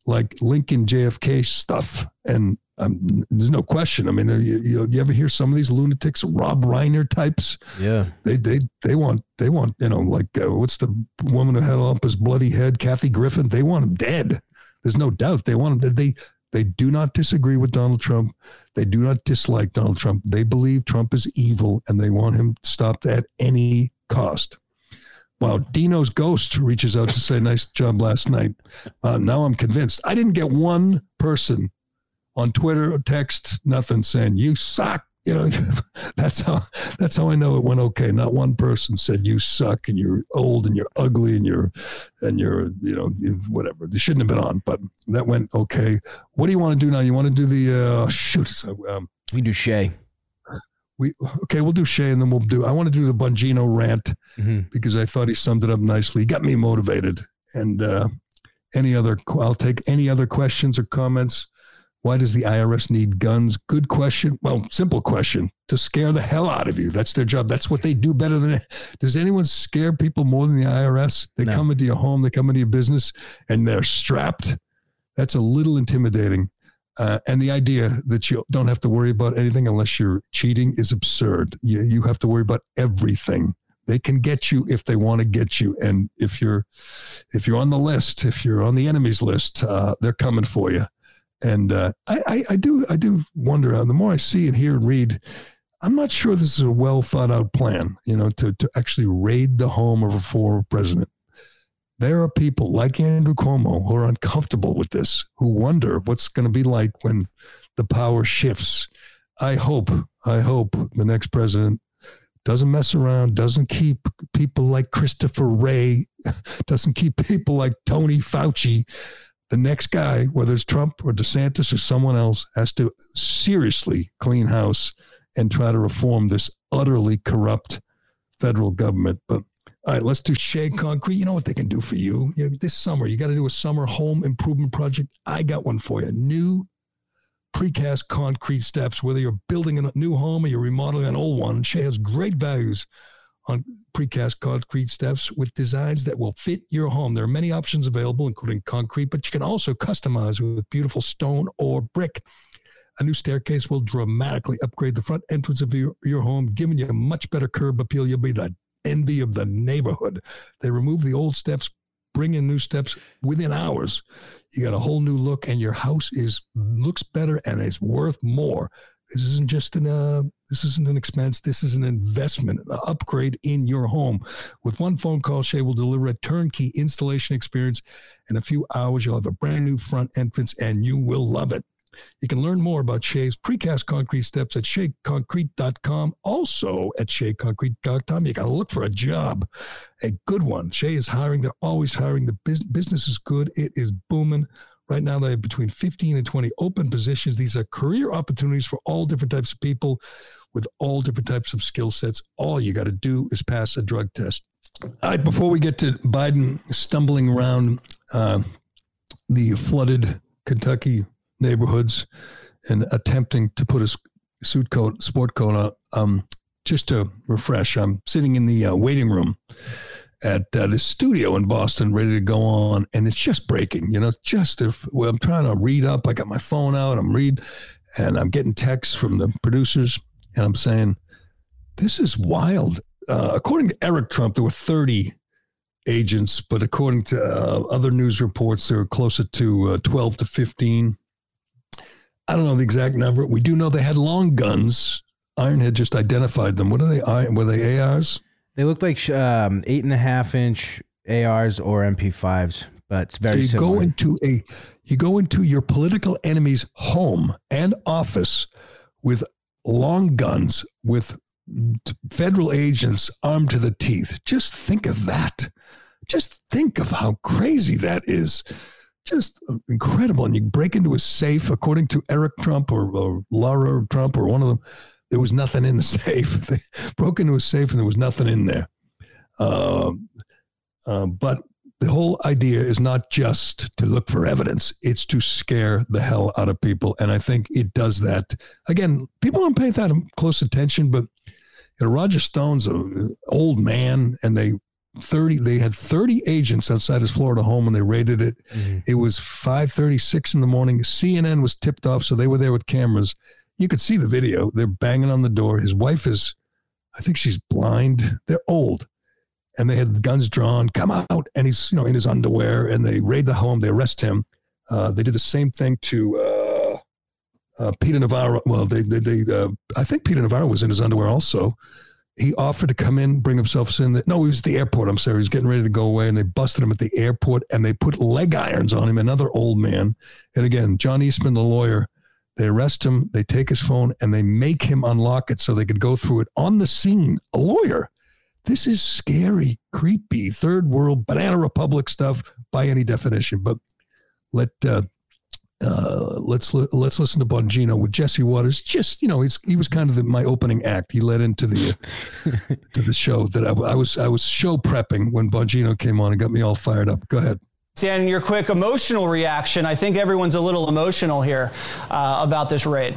like Lincoln JFK stuff. And um, there's no question. I mean, you, you, you, ever hear some of these lunatics, Rob Reiner types? Yeah, they they they want they want you know like uh, what's the woman who had up his bloody head, Kathy Griffin? They want him dead. There's no doubt they want him. They they do not disagree with Donald Trump. They do not dislike Donald Trump. They believe Trump is evil and they want him stopped at any cost. Wow, Dino's ghost reaches out to say, "Nice job last night." Uh, now I'm convinced. I didn't get one person on Twitter text, nothing saying you suck you know that's how that's how i know it went okay. Not one person said you suck and you're old and you're ugly and you're and you're you know whatever. They shouldn't have been on but that went okay. What do you want to do now? You want to do the uh shoot so, um, we do Shea. we okay we'll do Shea and then we'll do i want to do the bongino rant mm-hmm. because i thought he summed it up nicely. He got me motivated and uh any other i'll take any other questions or comments why does the IRS need guns? Good question. Well, simple question to scare the hell out of you. That's their job. That's what they do better than. Does anyone scare people more than the IRS? They no. come into your home, they come into your business, and they're strapped. That's a little intimidating. Uh, and the idea that you don't have to worry about anything unless you're cheating is absurd. You, you have to worry about everything. They can get you if they want to get you, and if you're if you're on the list, if you're on the enemy's list, uh, they're coming for you. And uh, I, I, I, do I do wonder. Uh, the more I see and hear and read, I'm not sure this is a well thought out plan. You know, to to actually raid the home of a former president. There are people like Andrew Cuomo who are uncomfortable with this, who wonder what's going to be like when the power shifts. I hope, I hope the next president doesn't mess around, doesn't keep people like Christopher Wray, doesn't keep people like Tony Fauci the next guy, whether it's Trump or DeSantis or someone else, has to seriously clean house and try to reform this utterly corrupt federal government. But all right, let's do Shea Concrete. You know what they can do for you? you know, this summer, you got to do a summer home improvement project. I got one for you. New precast concrete steps, whether you're building a new home or you're remodeling an old one. Shea has great values on precast concrete steps with designs that will fit your home. There are many options available, including concrete, but you can also customize with beautiful stone or brick. A new staircase will dramatically upgrade the front entrance of your, your home, giving you a much better curb appeal. You'll be the envy of the neighborhood. They remove the old steps, bring in new steps within hours. You got a whole new look, and your house is looks better and is worth more. This isn't just an uh, this isn't an expense. This is an investment, an upgrade in your home. With one phone call, Shea will deliver a turnkey installation experience. In a few hours, you'll have a brand new front entrance, and you will love it. You can learn more about Shea's precast concrete steps at sheaconcrete.com. Also at sheaconcrete.com, you got to look for a job, a good one. Shea is hiring. They're always hiring. The business is good. It is booming. Right now, they have between 15 and 20 open positions. These are career opportunities for all different types of people with all different types of skill sets. All you got to do is pass a drug test. All right, before we get to Biden stumbling around uh, the flooded Kentucky neighborhoods and attempting to put his suit coat, sport coat. Uh, um, just to refresh, I'm sitting in the uh, waiting room at uh, the studio in Boston, ready to go on, and it's just breaking. You know, just if well, I'm trying to read up, I got my phone out, I'm read, and I'm getting texts from the producers, and I'm saying, "This is wild." Uh, according to Eric Trump, there were 30 agents, but according to uh, other news reports, there were closer to uh, 12 to 15. I don't know the exact number. We do know they had long guns. Ironhead just identified them. What are they? Were they ARs? They look like um, eight and a half inch ARs or MP5s, but it's very so you similar. go into a you go into your political enemy's home and office with long guns with federal agents armed to the teeth. Just think of that. Just think of how crazy that is. Just incredible. And you break into a safe, according to Eric Trump or, or Laura Trump or one of them there was nothing in the safe. they broke into a safe and there was nothing in there. Uh, uh, but the whole idea is not just to look for evidence, it's to scare the hell out of people. And I think it does that. Again, people don't pay that close attention, but you know, Roger Stone's an old man and they 30 they had 30 agents outside his Florida home and they raided it. Mm-hmm. It was 5:36 in the morning. CNN was tipped off so they were there with cameras you could see the video. They're banging on the door. His wife is, I think she's blind. They're old. And they had guns drawn, come out. And he's, you know, in his underwear and they raid the home. They arrest him. Uh, they did the same thing to uh, uh, Peter Navarro. Well, they, they, they uh, I think Peter Navarro was in his underwear also. He offered to come in, bring himself in. The, no, he was at the airport. I'm sorry. He was getting ready to go away and they busted him at the airport and they put leg irons on him, another old man. And again, John Eastman, the lawyer, they arrest him, they take his phone, and they make him unlock it so they could go through it on the scene. A lawyer. This is scary, creepy, third world, banana republic stuff by any definition. But let uh, uh, let's let's listen to Bongino with Jesse Watters. Just you know, he's he was kind of the, my opening act. He led into the to the show that I, I was I was show prepping when Bongino came on and got me all fired up. Go ahead. Dan, your quick emotional reaction. I think everyone's a little emotional here uh, about this raid.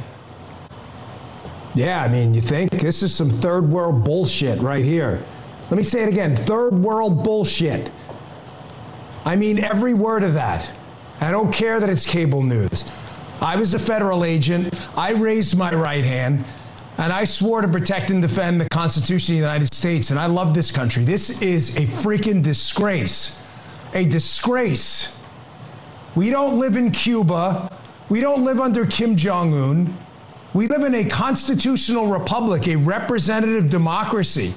Yeah, I mean, you think this is some third world bullshit right here. Let me say it again third world bullshit. I mean, every word of that. I don't care that it's cable news. I was a federal agent. I raised my right hand and I swore to protect and defend the Constitution of the United States. And I love this country. This is a freaking disgrace a disgrace. We don't live in Cuba. We don't live under Kim Jong un. We live in a constitutional republic, a representative democracy.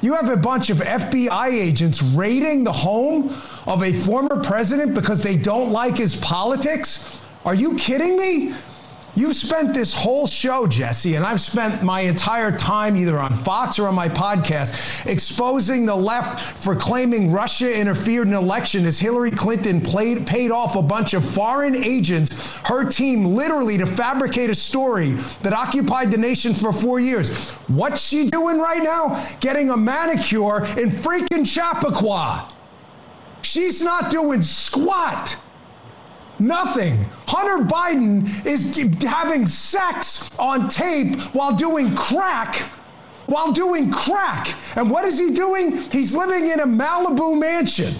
You have a bunch of FBI agents raiding the home of a former president because they don't like his politics? Are you kidding me? You've spent this whole show, Jesse, and I've spent my entire time either on Fox or on my podcast exposing the left for claiming Russia interfered in election as Hillary Clinton played, paid off a bunch of foreign agents, her team literally to fabricate a story that occupied the nation for four years. What's she doing right now? Getting a manicure in freaking Chappaqua. She's not doing squat. Nothing. Hunter Biden is having sex on tape while doing crack. While doing crack. And what is he doing? He's living in a Malibu mansion.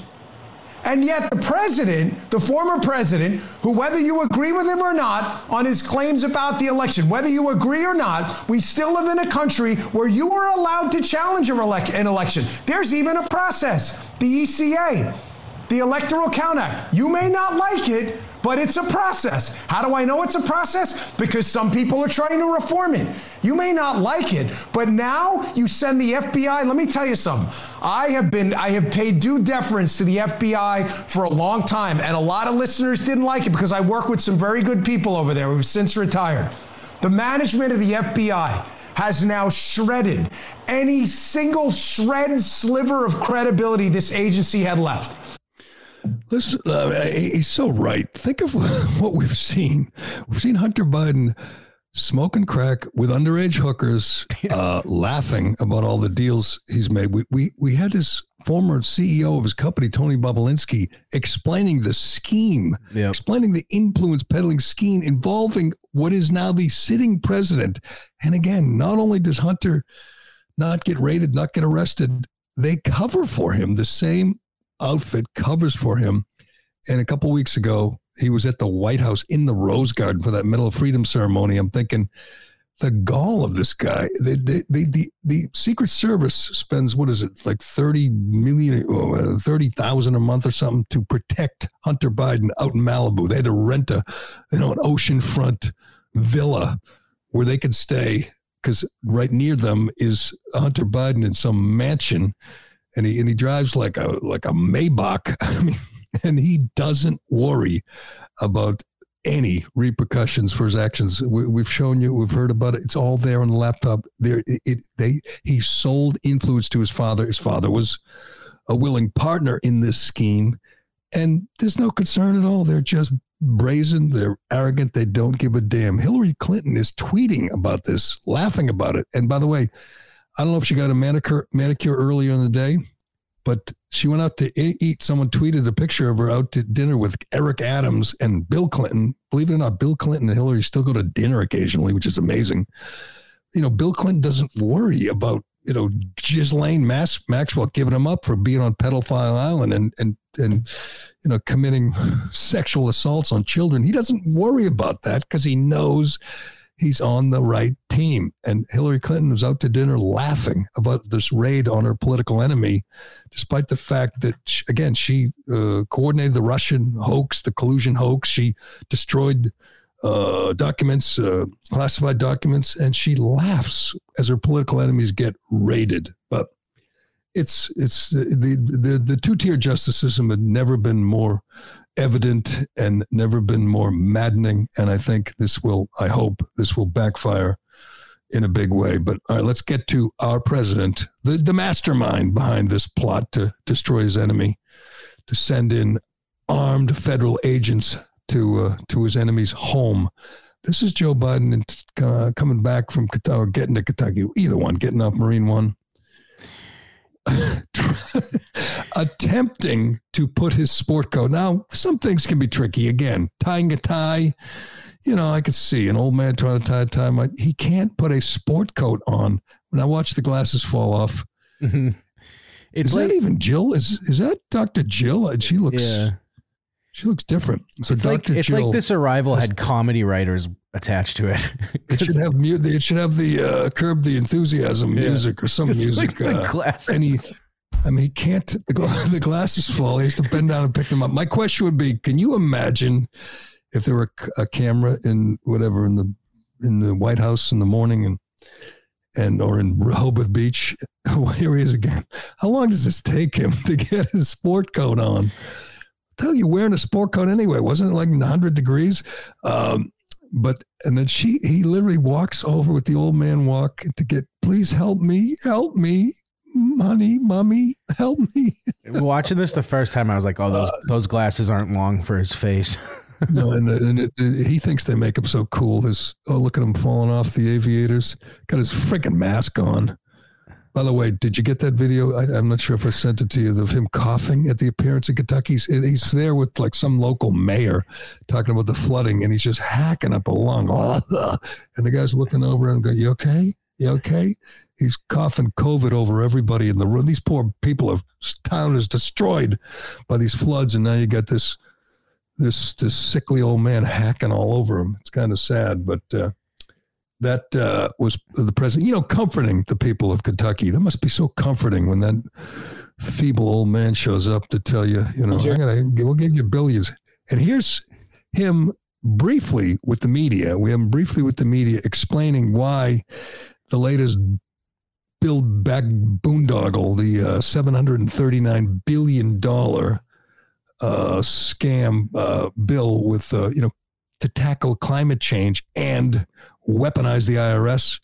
And yet, the president, the former president, who, whether you agree with him or not on his claims about the election, whether you agree or not, we still live in a country where you are allowed to challenge an election. There's even a process, the ECA, the Electoral Count Act. You may not like it, but it's a process. How do I know it's a process? Because some people are trying to reform it. You may not like it, but now you send the FBI. Let me tell you something. I have been, I have paid due deference to the FBI for a long time, and a lot of listeners didn't like it because I work with some very good people over there who've since retired. The management of the FBI has now shredded any single shred sliver of credibility this agency had left. Listen, uh, he's so right. Think of what we've seen. We've seen Hunter Biden smoking crack with underage hookers, uh, laughing about all the deals he's made. We, we we had his former CEO of his company, Tony Bobulinski, explaining the scheme, yep. explaining the influence peddling scheme involving what is now the sitting president. And again, not only does Hunter not get raided, not get arrested, they cover for him. The same outfit covers for him. And a couple weeks ago, he was at the White House in the Rose Garden for that Medal of Freedom ceremony. I'm thinking, the gall of this guy. The, the, the, the, Secret Service spends, what is it, like 30 million, uh, 30,000 a month or something to protect Hunter Biden out in Malibu. They had to rent a, you know, an oceanfront villa where they could stay because right near them is Hunter Biden in some mansion and he, and he drives like a, like a Maybach. I mean, and he doesn't worry about any repercussions for his actions. We, have shown you, we've heard about it. It's all there on the laptop. There, it, it, they he sold influence to his father. His father was a willing partner in this scheme, and there's no concern at all. They're just brazen. They're arrogant. They don't give a damn. Hillary Clinton is tweeting about this, laughing about it. And by the way, I don't know if she got a manicure manicure earlier in the day but she went out to eat. Someone tweeted a picture of her out to dinner with Eric Adams and Bill Clinton. Believe it or not, Bill Clinton and Hillary still go to dinner occasionally, which is amazing. You know, Bill Clinton doesn't worry about you know Ghislaine Mass- Maxwell giving him up for being on Pedophile Island and and and you know committing sexual assaults on children. He doesn't worry about that because he knows he's on the right team. And Hillary Clinton was out to dinner laughing about this raid on her political enemy, despite the fact that, again, she uh, coordinated the Russian hoax, the collusion hoax. She destroyed uh, documents, uh, classified documents, and she laughs as her political enemies get raided. But it's it's the the the two tier justice system had never been more evident and never been more maddening. And I think this will, I hope this will backfire in a big way. But all right, let's get to our president, the, the mastermind behind this plot to destroy his enemy, to send in armed federal agents to uh, to his enemy's home. This is Joe Biden uh, coming back from or getting to Kentucky, either one, getting off Marine One. attempting to put his sport coat. Now, some things can be tricky. Again, tying a tie, you know, I could see an old man trying to tie a tie. My, he can't put a sport coat on. When I watch the glasses fall off, mm-hmm. is like, that even Jill? Is is that Dr. Jill? She looks. Yeah. She looks different. So it's Dr. like it's like this arrival had comedy writers attached to it. it should have it should have the uh, curb the enthusiasm yeah. music or some music. Like uh, glasses. Any, I mean, he can't. The, the glasses fall. He has to bend down and pick them up. My question would be: Can you imagine if there were a camera in whatever in the in the White House in the morning and and or in Rehoboth Beach? Here he is again. How long does this take him to get his sport coat on? Tell you wearing a sport coat anyway. Wasn't it like 100 degrees? Um, but and then she he literally walks over with the old man walk to get please help me help me money, mommy, help me. Watching this the first time, I was like, oh, those uh, those glasses aren't long for his face. no, and, and it, it, he thinks they make him so cool. His oh, look at him falling off the aviators. Got his freaking mask on. By the way, did you get that video? I, am not sure if I sent it to you of him coughing at the appearance in Kentucky. He's, he's there with like some local mayor talking about the flooding, and he's just hacking up a lung. And the guy's looking over and go, "You okay? You okay?" He's coughing COVID over everybody in the room. These poor people, of town is destroyed by these floods, and now you got this this this sickly old man hacking all over him. It's kind of sad, but uh, that uh, was the president. You know, comforting the people of Kentucky. That must be so comforting when that feeble old man shows up to tell you, you know, sure. I'm gonna we'll give you billions. And here's him briefly with the media. We have him briefly with the media explaining why the latest build back boondoggle, the uh, $739 billion uh, scam uh, bill with, uh, you know, to tackle climate change and weaponize the IRS.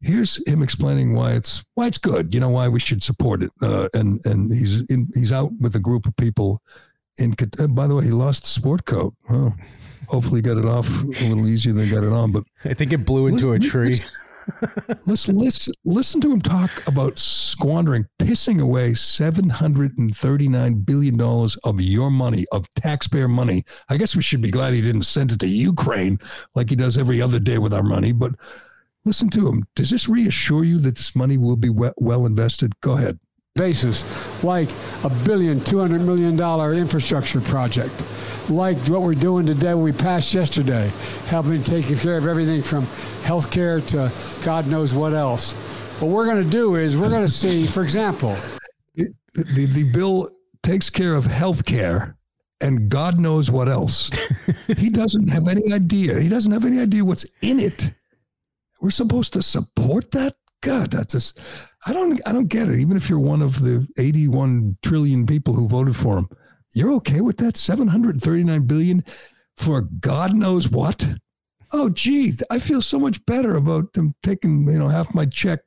Here's him explaining why it's why it's good. You know why we should support it. Uh, and and he's in, he's out with a group of people. In by the way, he lost the sport coat. Oh, hopefully, got it off a little easier than got it on. But I think it blew into a tree. Listen, listen, listen to him talk about squandering, pissing away seven hundred and thirty-nine billion dollars of your money, of taxpayer money. I guess we should be glad he didn't send it to Ukraine like he does every other day with our money. But listen to him. Does this reassure you that this money will be well invested? Go ahead. Basis like a billion, two hundred million dollar infrastructure project like what we're doing today, we passed yesterday, helping taking care of everything from health care to God knows what else. What we're going to do is we're going to see, for example, the, the, the bill takes care of health care and God knows what else. he doesn't have any idea. He doesn't have any idea what's in it. We're supposed to support that? God, that's just I don't I don't get it. Even if you're one of the 81 trillion people who voted for him. You're okay with that? 739 billion for God knows what? Oh, gee, I feel so much better about them taking, you know, half my check,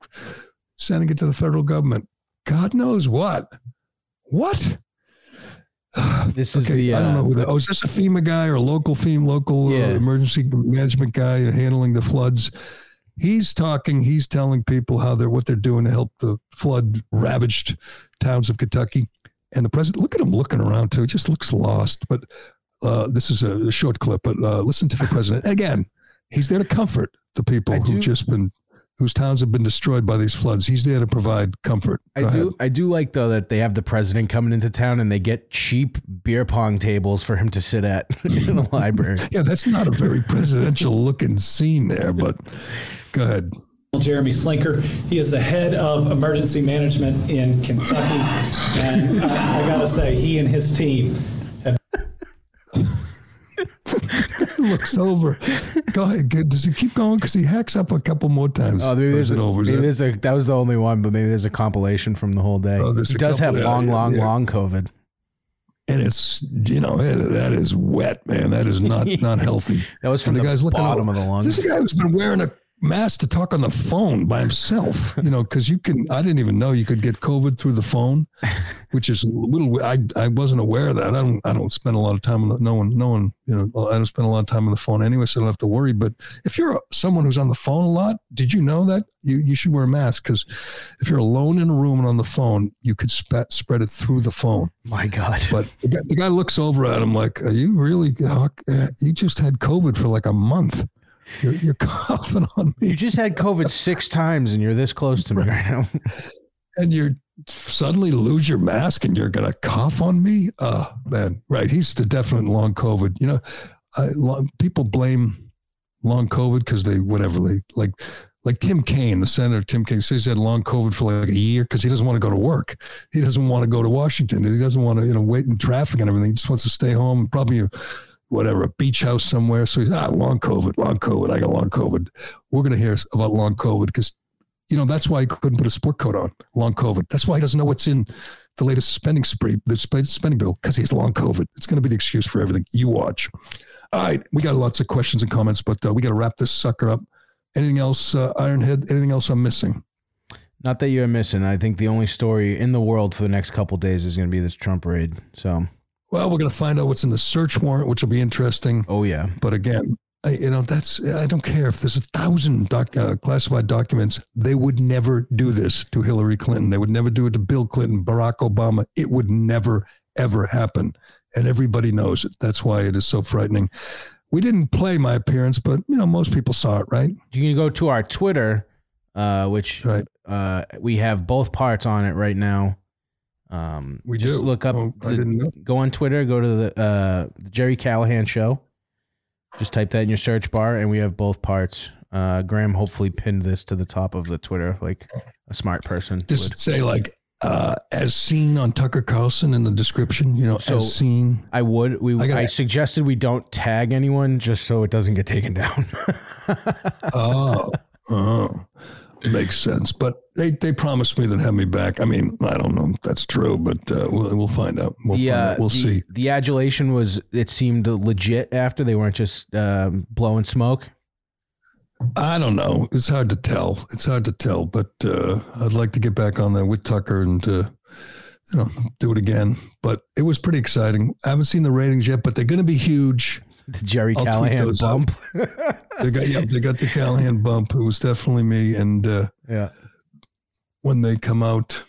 sending it to the federal government. God knows what? What? This is okay, the. Uh, I don't know who that. Oh, is this a FEMA guy or a local FEMA, local uh, yeah. uh, emergency management guy handling the floods? He's talking. He's telling people how they're what they're doing to help the flood ravaged towns of Kentucky. And the president, look at him looking around too. He just looks lost. But uh, this is a, a, short clip. But uh, listen to the president again. He's there to comfort the people who've just been whose towns have been destroyed by these floods. He's there to provide comfort. Go I ahead. do I do like though that they have the president coming into town and they get cheap beer pong tables for him to sit at in the library. Yeah, that's not a very presidential looking scene there, but go ahead. Jeremy Slinker. He is the head of emergency management in Kentucky. And uh, I, I got to say, he and his team have. Looks over. Go ahead. Does he keep going? Because he hacks up a couple more times. Oh, maybe there's, a, over? Maybe there's a, that was the only one, but maybe there's a compilation from the whole day. Oh, he does have long, yeah, long, yeah. long COVID. And it's you know that is wet, man. That is not not healthy. that was from and the, the guy's bottom looking, of the lungs. This guy who's been wearing a Mass to talk on the phone by himself, you know, because you can. I didn't even know you could get COVID through the phone, which is a little. I I wasn't aware of that. I don't. I don't spend a lot of time on the, no one. No one. You know, I don't spend a lot of time on the phone anyway, so I don't have to worry. But if you're someone who's on the phone a lot, did you know that you you should wear a mask because if you're alone in a room and on the phone, you could spread spread it through the phone. My God! But the guy, the guy looks over at him like, "Are you really? Eh, you just had COVID for like a month." You're, you're coughing on me. You just had COVID six times and you're this close to me right now. and you're suddenly lose your mask and you're going to cough on me. Oh, man. Right. He's the definite long COVID. You know, I, long, people blame long COVID because they, whatever, they like, like Tim Kaine, the senator, Tim Kaine says he had long COVID for like a year because he doesn't want to go to work. He doesn't want to go to Washington. He doesn't want to, you know, wait in traffic and everything. He just wants to stay home. Probably whatever, a beach house somewhere. So he's, ah, long COVID, long COVID. I got long COVID. We're going to hear about long COVID because, you know, that's why he couldn't put a sport coat on, long COVID. That's why he doesn't know what's in the latest spending spree, the spending bill, because he's long COVID. It's going to be the excuse for everything. You watch. All right. We got lots of questions and comments, but uh, we got to wrap this sucker up. Anything else, uh, Ironhead? Anything else I'm missing? Not that you're missing. I think the only story in the world for the next couple days is going to be this Trump raid. So well, we're going to find out what's in the search warrant, which will be interesting. Oh yeah. But again, I, you know, that's I don't care if there's a thousand doc, uh, classified documents. They would never do this to Hillary Clinton. They would never do it to Bill Clinton, Barack Obama. It would never ever happen, and everybody knows it. That's why it is so frightening. We didn't play my appearance, but you know, most people saw it, right? You can go to our Twitter, uh, which right. uh, we have both parts on it right now. Um, we just do. look up. Oh, the, go on Twitter. Go to the, uh, the Gerry Callahan Show. Just type that in your search bar, and we have both parts. Uh, Graham hopefully pinned this to the top of the Twitter, like a smart person. Just would. say like uh, as seen on Tucker Carlson in the description. You know, so as seen. I would. We. I, gotta, I suggested we don't tag anyone just so it doesn't get taken down. oh. Oh makes sense. But they, they promised me they'd have me back. I mean, I don't know if that's true, but uh, we'll, we'll find out. We'll, the, uh, we'll the, see. The adulation was, it seemed legit after they weren't just um, blowing smoke. I don't know. It's hard to tell. It's hard to tell, but uh, I'd like to get back on there with Tucker and, uh, you know, do it again. But it was pretty exciting. I haven't seen the ratings yet, but they're going to be huge. The Gerry I'll Callahan bump. they got yeah, they got the Callahan bump. It was definitely me. And uh, yeah, when they come out,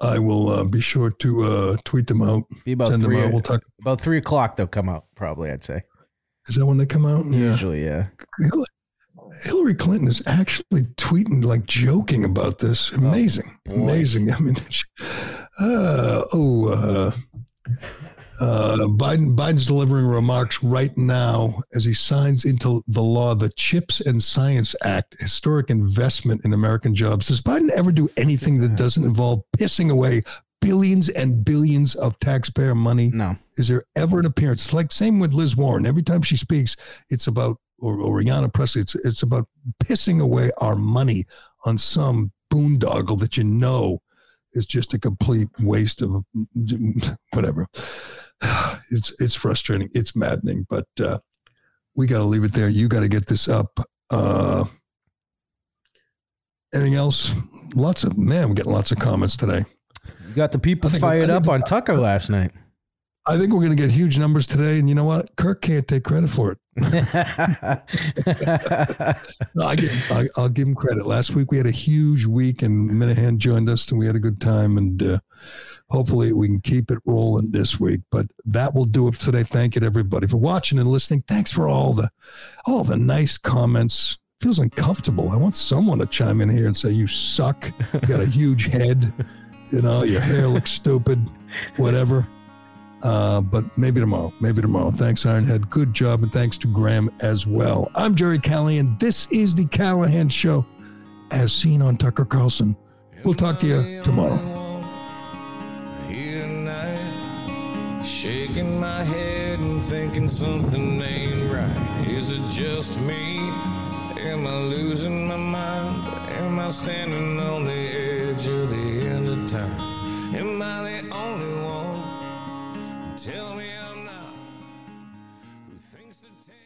I will uh, be sure to uh, tweet them out. Be about send three. Them out. We'll talk about three o'clock. They'll come out probably. I'd say. Is that when they come out? Usually, yeah. Hillary Clinton is actually tweeting, like joking about this. Amazing, oh, amazing. I mean, uh, oh, uh, uh, Biden Biden's delivering remarks right now as he signs into the law the Chips and Science Act, historic investment in American jobs. Does Biden ever do anything that doesn't involve pissing away billions and billions of taxpayer money? No. Is there ever an appearance? It's like same with Liz Warren. Every time she speaks, it's about or, or Ayanna Pressley. It's it's about pissing away our money on some boondoggle that you know is just a complete waste of whatever. It's it's frustrating. It's maddening, but uh, we got to leave it there. You got to get this up. Uh, anything else? Lots of man, we're getting lots of comments today. You got the people fired up on Tucker last night. I think we're going to get huge numbers today, and you know what? Kirk can't take credit for it. no, I I, will give him credit. Last week we had a huge week, and Minihane joined us, and we had a good time. And uh, hopefully we can keep it rolling this week. But that will do it for today. Thank you to everybody for watching and listening. Thanks for all the all the nice comments. Feels uncomfortable. I want someone to chime in here and say you suck. You got a huge head. You know your hair looks stupid. Whatever. Uh, but maybe tomorrow. Maybe tomorrow. Thanks, Ironhead. Good job. And thanks to Graham as well. I'm Gerry Callahan. This is The Callahan Show, as seen on Tucker Carlson. We'll talk to you tomorrow. Shaking my head and thinking something ain't right. Is it just me? Am I losing my mind? Am I standing on the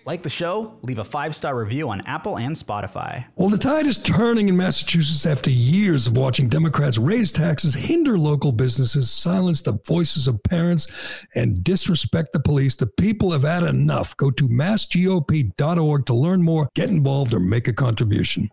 Like the show? Leave a five star review on Apple and Spotify. Well, the tide is turning in Massachusetts after years of watching Democrats raise taxes, hinder local businesses, silence the voices of parents, and disrespect the police. The people have had enough. Go to massgop.org to learn more, get involved, or make a contribution.